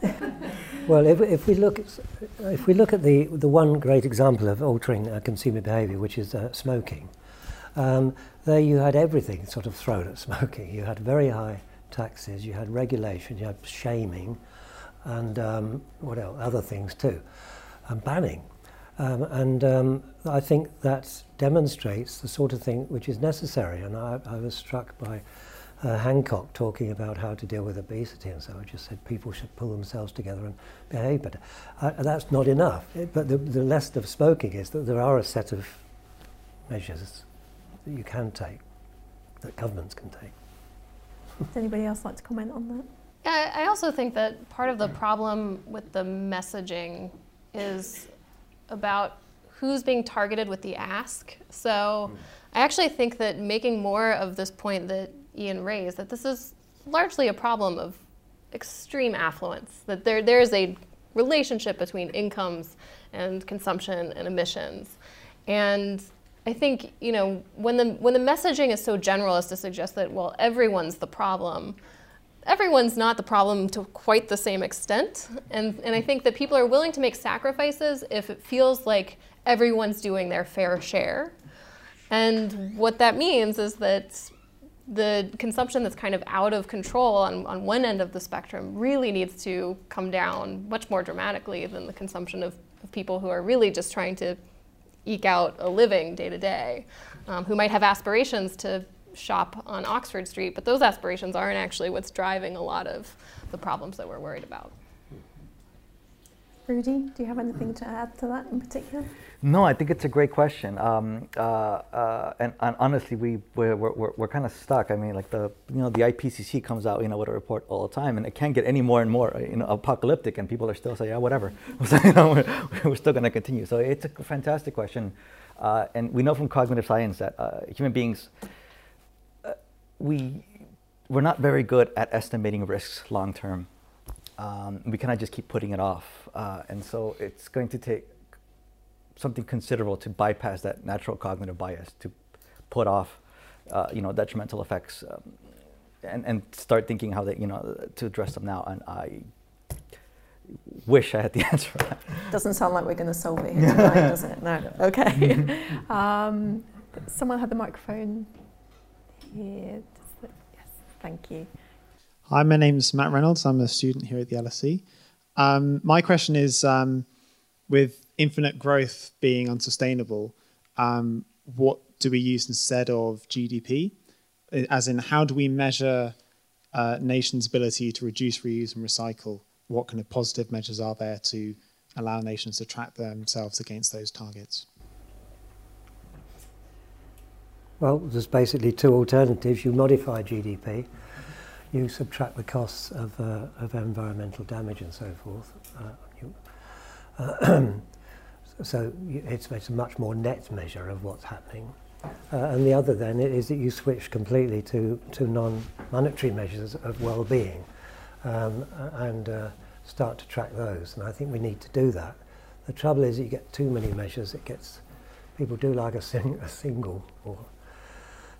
B: [LAUGHS]
F: well, if, if we look at, if we look at the the one great example of altering uh, consumer behaviour, which is uh, smoking, um, there you had everything sort of thrown at smoking. You had very high taxes, you had regulation, you had shaming, and um, what else? Other things too, and banning. Um, and um, I think that demonstrates the sort of thing which is necessary. And I, I was struck by uh, Hancock talking about how to deal with obesity, and so I just said people should pull themselves together and behave better. Uh, that's not enough, it, but the, the lesson of smoking is that there are a set of measures that you can take. that governments can take.
B: Does anybody else like to comment on that?
D: Yeah, I also think that part of the problem with the messaging is about who's being targeted with the ask. So I actually think that making more of this point that Ian raised, that this is largely a problem of extreme affluence, that there, there is a relationship between incomes and consumption and emissions. And I think, you know, when the, when the messaging is so general as to suggest that, well, everyone's the problem, everyone's not the problem to quite the same extent. And, and I think that people are willing to make sacrifices if it feels like everyone's doing their fair share. And what that means is that the consumption that's kind of out of control on, on one end of the spectrum really needs to come down much more dramatically than the consumption of, of people who are really just trying to eke out a living day to day, um, who might have aspirations to shop on Oxford Street, but those aspirations aren't actually what's driving a lot of the problems that we're worried about.
B: Rudy, do you have anything to add to that in particular?
E: No, I think it's a great question. Um, uh, uh, and, and, honestly, we we're, we're, we're kind of stuck. I mean, like the you know the IPCC comes out you know with a report all the time, and it can't get any more and more you know apocalyptic, and people are still saying yeah whatever. [LAUGHS] so, you know, we're, we're still going to continue. So it's a fantastic question, uh, and we know from cognitive science that uh, human beings uh, we we're not very good at estimating risks long term. Um, we cannot just keep putting it off, uh, and so it's going to take something considerable to bypass that natural cognitive bias, to put off, uh, you know, detrimental effects, um, and, and start thinking how they, you know, to address them now. And I wish I had the [LAUGHS] answer.
B: Doesn't sound like we're going to solve it here [LAUGHS] tonight, does it? No. Yeah. Okay. [LAUGHS] um, someone had the microphone here. Yes, thank you.
H: Hi, my name's Matt Reynolds. I'm a student here at the LSE. Um, my question is um, with infinite growth being unsustainable, um, what do we use instead of GDP? As in, how do we measure uh, nations' ability to reduce, reuse, and recycle? What kind of positive measures are there to allow nations to track themselves against those targets?
F: Well, there's basically two alternatives. You modify GDP, you subtract the costs of, uh, of environmental damage and so forth. Uh, you, uh, [CLEARS THROAT] so it's, it's a much more net measure of what's happening. Uh, and the other then is that you switch completely to, to non-monetary measures of well-being um, and uh, start to track those. And I think we need to do that. The trouble is you get too many measures, it gets, people do like a, sing, [LAUGHS] a single or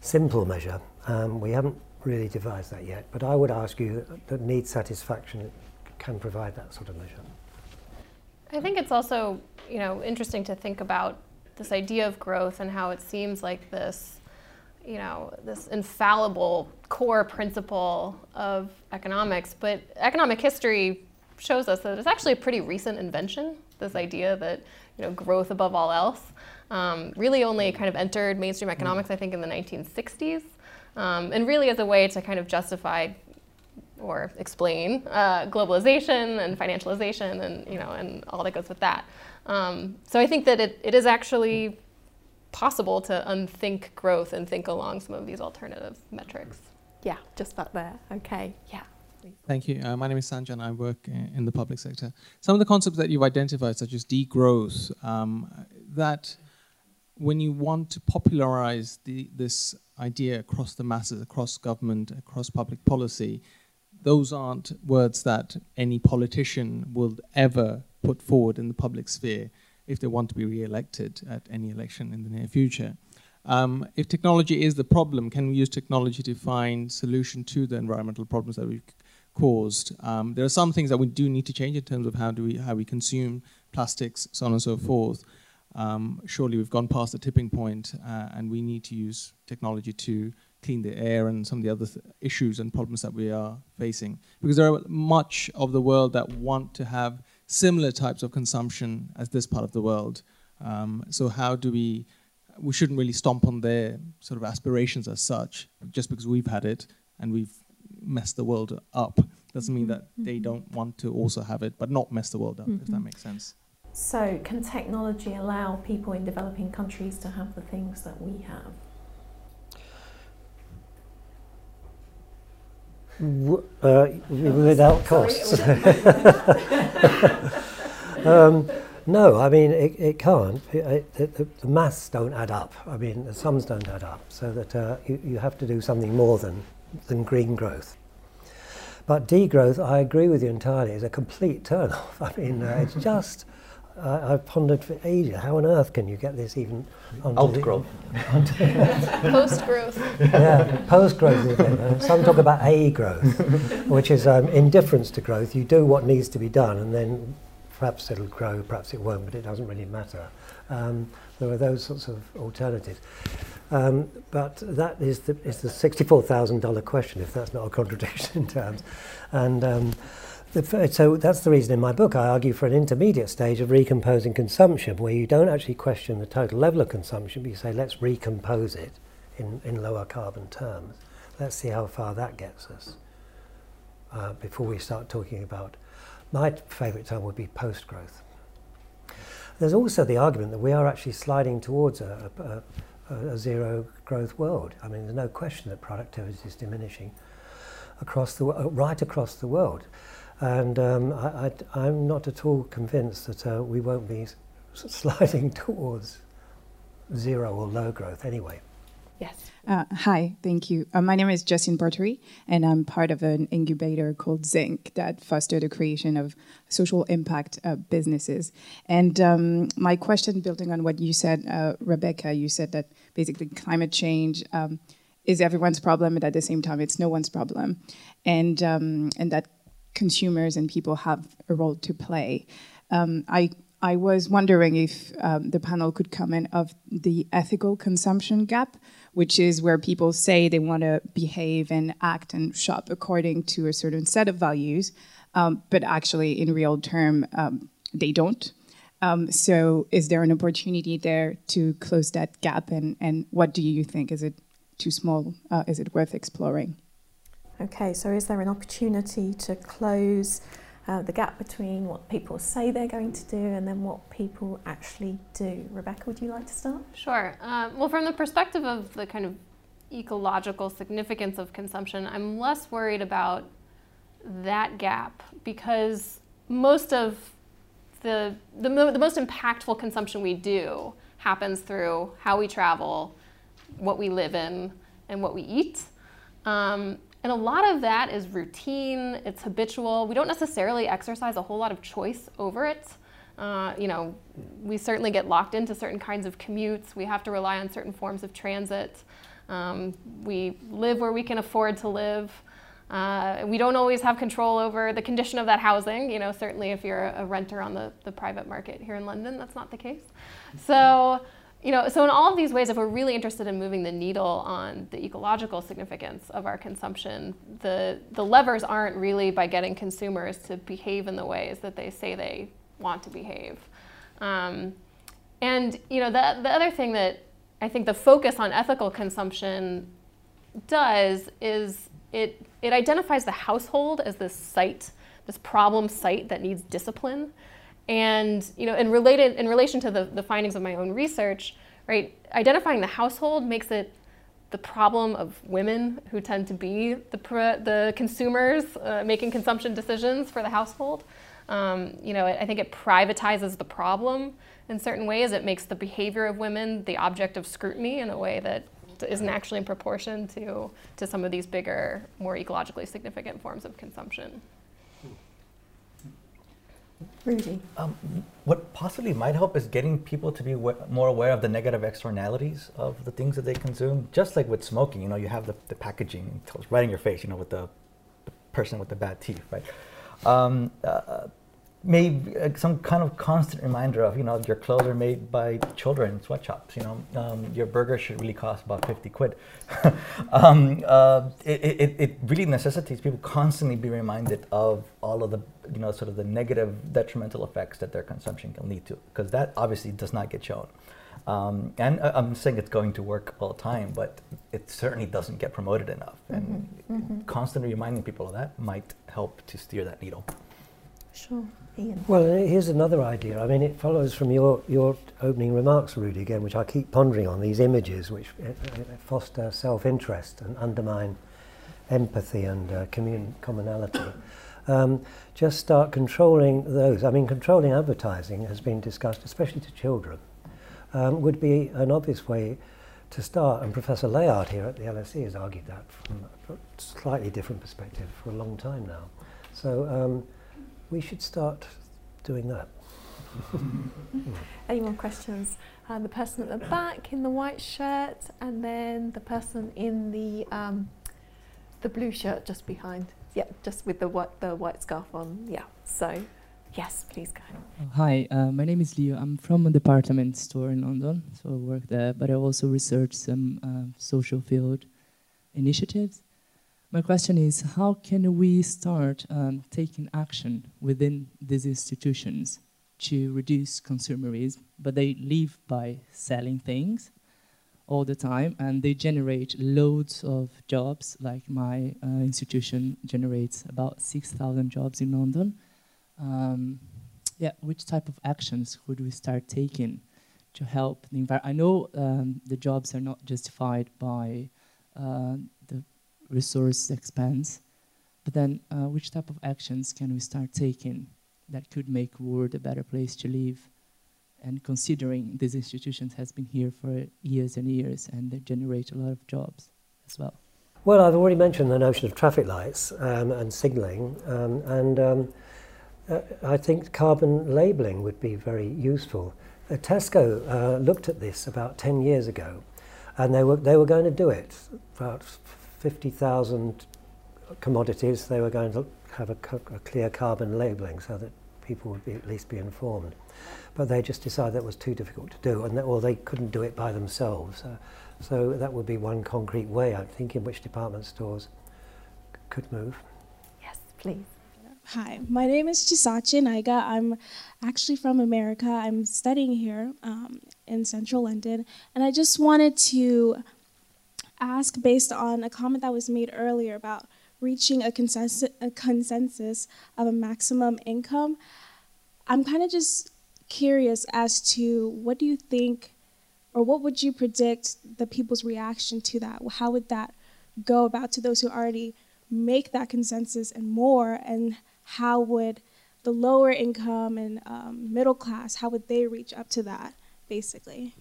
F: simple measure. Um, we haven't really devised that yet, but I would ask you that, that need satisfaction can provide that sort of measure.
D: I think it's also, you know, interesting to think about this idea of growth and how it seems like this, you know, this infallible core principle of economics. But economic history shows us that it's actually a pretty recent invention. This idea that you know growth above all else um, really only kind of entered mainstream economics, I think, in the 1960s, um, and really as a way to kind of justify or explain uh, globalization and financialization and you know and all that goes with that. Um, so I think that it, it is actually possible to unthink growth and think along some of these alternative metrics.
B: Yeah, just that there. Okay. Yeah.
I: Thank you. Uh, my name is Sanjan. I work in the public sector. Some of the concepts that you've identified, such as degrowth, um, that when you want to popularize the, this idea across the masses, across government, across public policy, those aren't words that any politician will ever put forward in the public sphere if they want to be re-elected at any election in the near future. Um, if technology is the problem, can we use technology to find solution to the environmental problems that we've caused? Um, there are some things that we do need to change in terms of how do we how we consume plastics, so on and so forth. Um, surely we've gone past the tipping point, uh, and we need to use technology to clean the air and some of the other th issues and problems that we are facing. Because there are much of the world that want to have similar types of consumption as this part of the world. Um, so how do we, we shouldn't really stomp on their sort of aspirations as such, just because we've had it and we've messed the world up. Doesn't mean that they mm-hmm. don't want to also have it, but not mess the world up, mm -hmm. if that mm-hmm. makes sense.
B: So, can technology allow people in developing countries to have the things that we have?
F: uh, without costs. [LAUGHS] um, no, I mean it, it can't. It, it, the, the, maths don't add up. I mean the sums don't add up. So that uh, you, you have to do something more than than green growth. But degrowth, I agree with you entirely, is a complete turn off. [LAUGHS] I mean, uh, it's just I, I've pondered for ages. How on earth can you get this even
E: outgrowth?
D: post growth. [LAUGHS] [LAUGHS]
F: Yeah, post growth. Some talk about a growth, which is um, indifference to growth. You do what needs to be done, and then perhaps it'll grow, perhaps it won't, but it doesn't really matter. Um, there are those sorts of alternatives. Um, but that is the, is the $64,000 question, if that's not a contradiction in terms. And um, the, so that's the reason in my book I argue for an intermediate stage of recomposing consumption where you don't actually question the total level of consumption, but you say let's recompose it in, in lower carbon terms. Let's see how far that gets us uh, before we start talking about. My favourite term would be post growth. There's also the argument that we are actually sliding towards a, a, a, zero growth world. I mean, there's no question that productivity is diminishing across the right across the world. And um, I, am not at all convinced that uh, we won't be [LAUGHS] sliding towards zero or low growth anyway.
D: Yes.
J: Uh, hi, thank you. Uh, my name is Justin Bartery, and I'm part of an incubator called Zinc that fostered the creation of social impact uh, businesses. And um, my question, building on what you said, uh, Rebecca, you said that basically climate change um, is everyone's problem, but at the same time, it's no one's problem, and um, and that consumers and people have a role to play. Um, I I was wondering if um, the panel could comment of the ethical consumption gap, which is where people say they want to behave and act and shop according to a certain set of values, um, but actually in real term um, they don't. Um, so is there an opportunity there to close that gap, and, and what do you think? Is it too small? Uh, is it worth exploring?
B: Okay, so is there an opportunity to close uh, the gap between what people say they're going to do and then what people actually do? Rebecca, would you like to start?
D: Sure. Uh, well, from the perspective of the kind of ecological significance of consumption, I'm less worried about that gap because most of the, the, the most impactful consumption we do happens through how we travel, what we live in, and what we eat. Um, and a lot of that is routine, it's habitual. We don't necessarily exercise a whole lot of choice over it. Uh, you know, we certainly get locked into certain kinds of commutes. We have to rely on certain forms of transit. Um, we live where we can afford to live. Uh, we don't always have control over the condition of that housing. You know, certainly if you're a renter on the, the private market here in London, that's not the case. So you know, so in all of these ways, if we're really interested in moving the needle on the ecological significance of our consumption, the, the levers aren't really by getting consumers to behave in the ways that they say they want to behave. Um, and you know, the, the other thing that I think the focus on ethical consumption does is it, it identifies the household as this site, this problem site that needs discipline. And you know, in related in relation to the, the findings of my own research, right, identifying the household makes it the problem of women who tend to be the, the consumers uh, making consumption decisions for the household. Um, you know, I think it privatizes the problem in certain ways. It makes the behavior of women the object of scrutiny in a way that isn't actually in proportion to, to some of these bigger, more ecologically significant forms of consumption.
B: Rudy.
E: Um, what possibly might help is getting people to be more aware of the negative externalities of the things that they consume. Just like with smoking, you know, you have the, the packaging right in your face, you know, with the, the person with the bad teeth, right? Um, uh, maybe uh, some kind of constant reminder of you know your clothes are made by children sweatshops you know um, your burger should really cost about 50 quid [LAUGHS] um, uh, it, it, it really necessitates people constantly be reminded of all of the you know sort of the negative detrimental effects that their consumption can lead to because that obviously does not get shown um, and uh, I'm saying it's going to work all the time, but it certainly doesn't get promoted enough. And mm-hmm, mm-hmm. constantly reminding people of that might help to steer that needle.
B: Sure. Ian.
F: Well, here's another idea. I mean, it follows from your, your opening remarks, Rudy, again, which I keep pondering on these images which uh, uh, foster self interest and undermine empathy and uh, commun- commonality. Um, just start controlling those. I mean, controlling advertising has been discussed, especially to children, um, would be an obvious way to start. And Professor Layard here at the LSE has argued that from a slightly different perspective for a long time now. So um, we should start doing that. [LAUGHS]
K: Any more questions? Uh, the person at the back in the white shirt, and then the person in the um, the blue shirt just behind. Yeah, just with the white the white scarf on. Yeah. So, yes, please go. Ahead.
L: Hi, uh, my name is Leo. I'm from a department store in London, so I work there, but I also research some uh, social field initiatives. My question is, how can we start um, taking action within these institutions to reduce consumerism, but they live by selling things all the time and they generate loads of jobs. Like my uh, institution generates about 6,000 jobs in London. Um, yeah, which type of actions could we start taking to help the environment? I know um, the jobs are not justified by uh, resource expense, but then uh, which type of actions can we start taking that could make world a better place to live? And considering these institutions has been here for years and years, and they generate a lot of jobs as well.
F: Well, I've already mentioned the notion of traffic lights um, and signalling, um, and um, uh, I think carbon labelling would be very useful. Uh, Tesco uh, looked at this about 10 years ago, and they were, they were going to do it. About 50,000 commodities, they were going to have a, a clear carbon labelling so that people would be, at least be informed but they just decided that was too difficult to do, and that, or they couldn't do it by themselves. Uh, so that would be one concrete way, I think, in which department stores could move.
K: Yes, please.
M: Hi, my name is Chisachi Naiga. I'm actually from America. I'm studying here um, in central London, and I just wanted to ask, based on a comment that was made earlier about reaching a consensus, a consensus of a maximum income, I'm kind of just curious as to what do you think, or what would you predict the people's reaction to that? How would that go about to those who already make that consensus and more? And how would the lower income and um, middle class, how would they reach up to that, basically?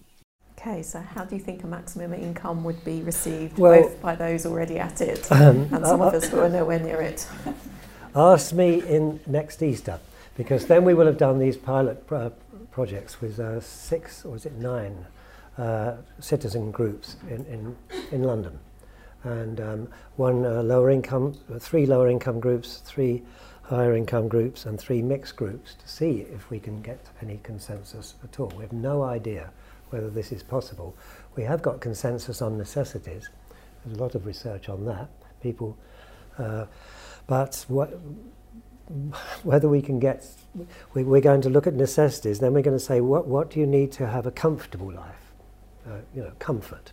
B: Okay, so how do you think a maximum income would be received
F: Well-
B: both by those already at it [CLEARS THROAT]
F: Um,
B: and some
F: uh,
B: of us who are nowhere near it?
F: Ask me in next Easter, because then we will have done these pilot uh, projects with uh, six, or is it nine, uh, citizen groups in, in, in London. And um, one uh, lower income, uh, three lower income groups, three higher income groups, and three mixed groups to see if we can get any consensus at all. We have no idea whether this is possible. We have got consensus on necessities. There's a lot of research on that. People, uh, but what, whether we can get, we, we're going to look at necessities, then we're going to say, what, what do you need to have a comfortable life? Uh, you know, comfort.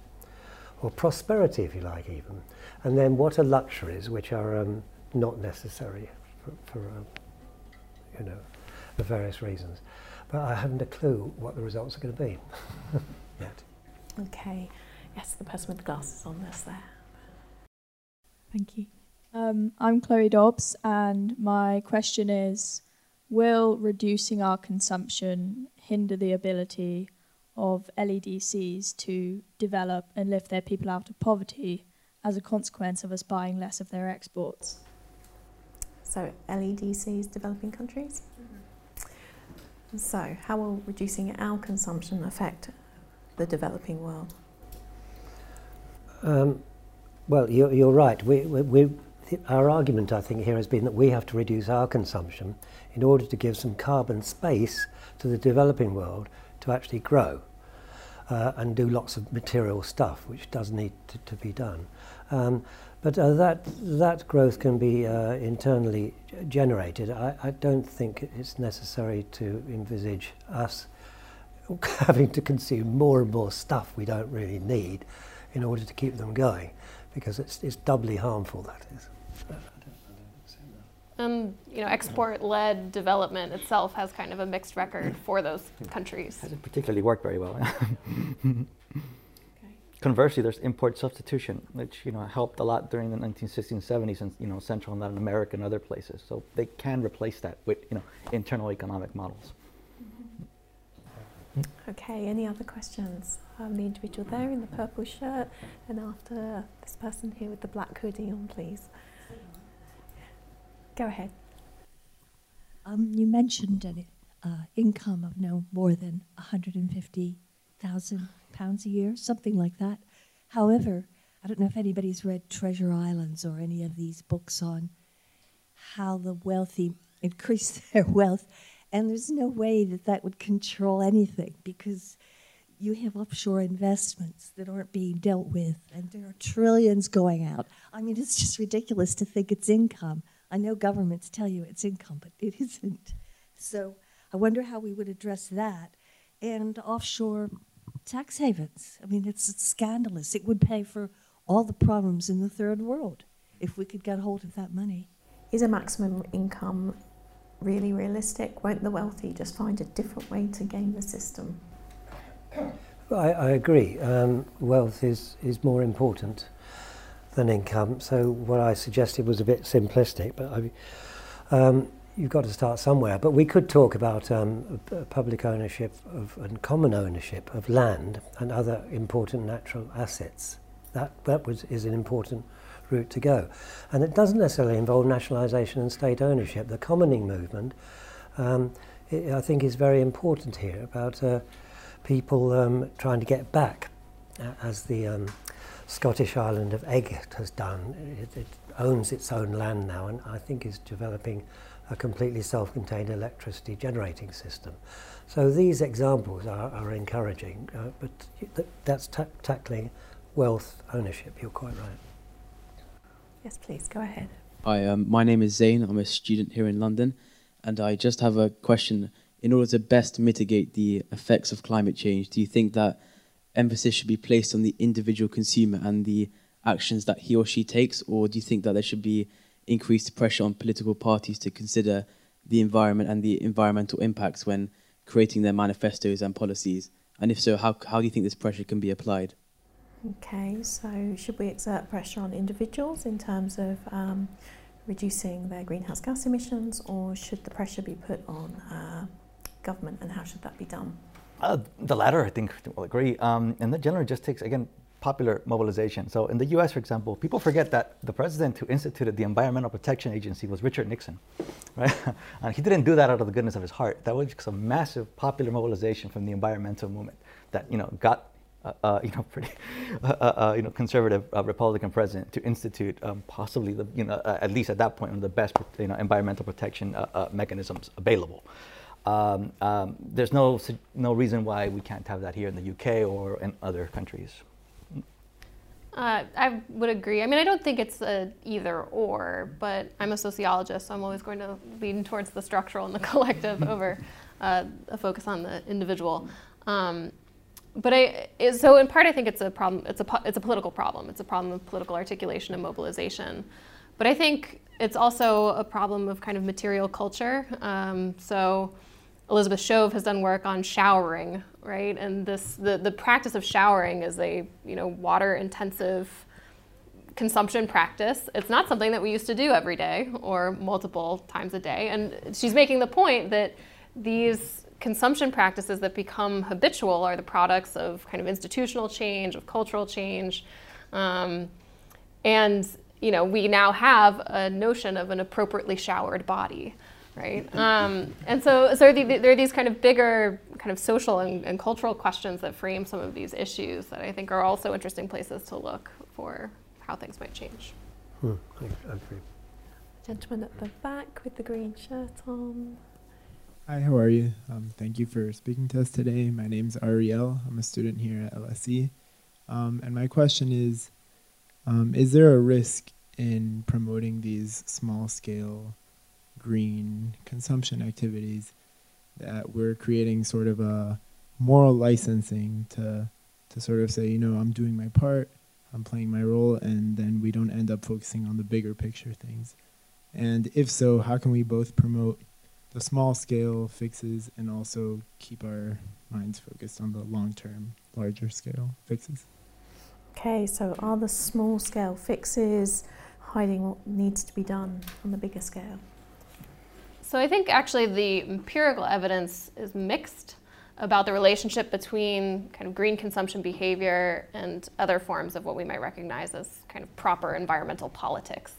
F: Or prosperity, if you like, even. And then what are luxuries which are um, not necessary for, for uh, you know, for various reasons. But I haven't a clue what the results are going to be [LAUGHS] yet.
K: Okay. Yes, the person with the glasses on this there.
N: Thank you. Um, I'm Chloe Dobbs, and my question is Will reducing our consumption hinder the ability of LEDCs to develop and lift their people out of poverty as a consequence of us buying less of their exports?
B: So, LEDCs, developing countries? So, how will reducing our consumption affect the developing world?
F: Um, well, you're, you're right. We, we, we, our argument, I think, here has been that we have to reduce our consumption in order to give some carbon space to the developing world to actually grow uh, and do lots of material stuff, which does need to, to be done. Um, but uh, that, that growth can be uh, internally generated. I, I don't think it's necessary to envisage us [LAUGHS] having to consume more and more stuff we don't really need in order to keep them going, because it's, it's doubly harmful, that is.
D: And you know, export-led development itself has kind of a mixed record for those countries.
E: Hasn't particularly worked very well. [LAUGHS] conversely, there's import substitution, which you know helped a lot during the 1960s and 70s in you know Central and Latin America and other places. So they can replace that with you know internal economic models.
K: Okay, any other questions? Um, the individual there in the purple shirt, and after this person here with the black hoodie on, please. Go ahead.
O: Um, you mentioned an uh, income of no more than 150,000 pounds a year, something like that. However, I don't know if anybody's read Treasure Islands or any of these books on how the wealthy increase [LAUGHS] their wealth and there's no way that that would control anything because you have offshore investments that aren't being dealt with, and there are trillions going out. I mean, it's just ridiculous to think it's income. I know governments tell you it's income, but it isn't. So I wonder how we would address that. And offshore tax havens. I mean, it's, it's scandalous. It would pay for all the problems in the third world if we could get hold of that money.
B: Is a maximum income really realistic? Won't the wealthy just find a different way to game the system?
F: I, I agree. Um, wealth is, is more important than income. So what I suggested was a bit simplistic, but I, um, you've got to start somewhere. But we could talk about um, public ownership of, and common ownership of land and other important natural assets. That, that was, is an important route to go. And it doesn't necessarily involve nationalisation and state ownership. The commoning movement, um, it, I think, is very important here about uh, people um, trying to get back, uh, as the um, Scottish island of Eigg has done. It, it owns its own land now and I think is developing a completely self-contained electricity generating system. So these examples are, are encouraging, uh, but th that's tackling wealth ownership, you're quite right.
K: Yes, please, go ahead.
P: Hi, um, my name is Zain. I'm a student here in London, and I just have a question. In order to best mitigate the effects of climate change, do you think that emphasis should be placed on the individual consumer and the actions that he or she takes, or do you think that there should be increased pressure on political parties to consider the environment and the environmental impacts when creating their manifestos and policies? And if so, how, how do you think this pressure can be applied?
K: Okay, so should we exert pressure on individuals in terms of um, reducing their greenhouse gas emissions, or should the pressure be put on uh, government, and how should that be done?
E: Uh, the latter, I think, will agree. Um, and that generally just takes, again, popular mobilization. So in the US, for example, people forget that the president who instituted the Environmental Protection Agency was Richard Nixon, [LAUGHS] right? and he didn't do that out of the goodness of his heart. That was just a massive popular mobilization from the environmental movement that, you know, got uh, uh, you know, [LAUGHS] pretty, uh, uh, uh you know, conservative uh, Republican president to institute um, possibly the, you know, at least at that point, one of the best, you know, environmental protection mechanisms available. Um, um, there's no no reason why we can't have that here in the UK or in other countries.
D: I would agree. I mean, I don't think it's a either or, but I'm a sociologist, so I'm always going to lean towards the structural and the [LAUGHS] collective over a focus on the individual. Um, but I, so in part, I think it's a problem. It's a it's a political problem. It's a problem of political articulation and mobilization. But I think it's also a problem of kind of material culture. Um, so Elizabeth Shove has done work on showering, right? And this the, the practice of showering is a you know water intensive consumption practice. It's not something that we used to do every day or multiple times a day. And she's making the point that these consumption practices that become habitual are the products of kind of institutional change, of cultural change. Um, and you know, we now have a notion of an appropriately showered body, right? Um, and so, so there are these kind of bigger kind of social and, and, cultural questions that frame some of these issues that I think are also interesting places to look for how things might change.
F: Hmm, I agree.
K: Gentleman at the back with the green shirt on.
Q: Hi, how are you? Um, thank you for speaking to us today. My name is Ariel. I'm a student here at LSE. Um, and my question is um, Is there a risk in promoting these small scale green consumption activities that we're creating sort of a moral licensing to, to sort of say, you know, I'm doing my part, I'm playing my role, and then we don't end up focusing on the bigger picture things? And if so, how can we both promote the small scale fixes and also keep our minds focused on the long term, larger scale fixes.
B: Okay, so are the small scale fixes hiding what needs to be done on the bigger scale?
D: So I think actually the empirical evidence is mixed about the relationship between kind of green consumption behavior and other forms of what we might recognize as kind of proper environmental politics.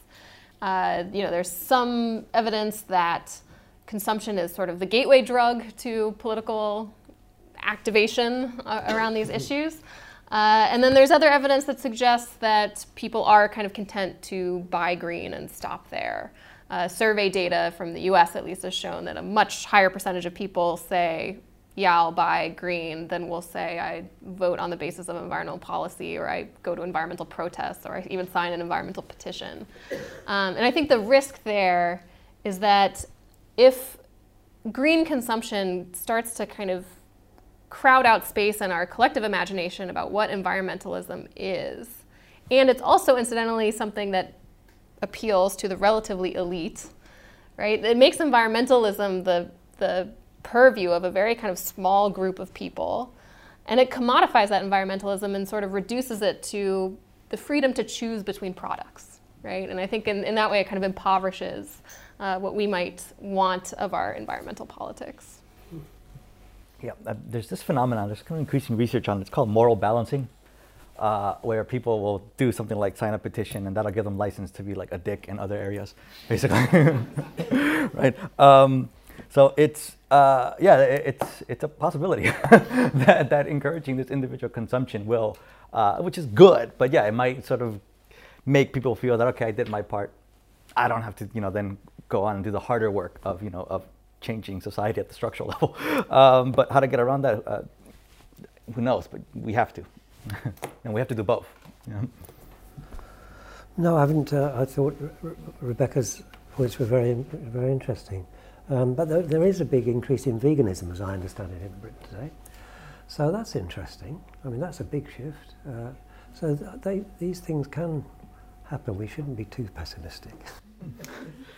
D: Uh, you know, there's some evidence that consumption is sort of the gateway drug to political activation uh, around these issues. Uh, and then there's other evidence that suggests that people are kind of content to buy green and stop there. Uh, survey data from the US at least has shown that a much higher percentage of people say, yeah, I'll buy green than will say I vote on the basis of environmental policy or I go to environmental protests or I even sign an environmental petition. Um, and I think the risk there is that if green consumption starts to kind of crowd out space in our collective imagination about what environmentalism is. And it's also, incidentally, something that appeals to the relatively elite, right? It makes environmentalism the, the purview of a very kind of small group of people. And it commodifies that environmentalism and sort of reduces it to the freedom to choose between products, right? And I think in, in that way it kind of impoverishes uh, what we might want of our environmental politics.
E: Yeah, uh, there's this phenomenon, there's kind of increasing research on it. It's called moral balancing, uh, where people will do something like sign a petition and that'll give them license to be like a dick in other areas, [LAUGHS] basically. [LAUGHS] right? Um, so it's, uh, yeah, it's, it's a possibility [LAUGHS] that, that encouraging this individual consumption will, uh, which is good, but yeah, it might sort of make people feel that, okay, I did my part. I don't have to, you know, then go on and do the harder work of, you know, of changing society at the structural level. Um, but how to get around that, uh, who knows? But we have to, [LAUGHS] and we have to do both.
F: No, I haven't. Uh, I thought Re- Rebecca's points were very, very interesting. Um, but there, there is a big increase in veganism, as I understand it, in Britain today. So that's interesting. I mean, that's a big shift. Uh, so th- they, these things can happen. We shouldn't be too pessimistic.
B: Okay. [LAUGHS]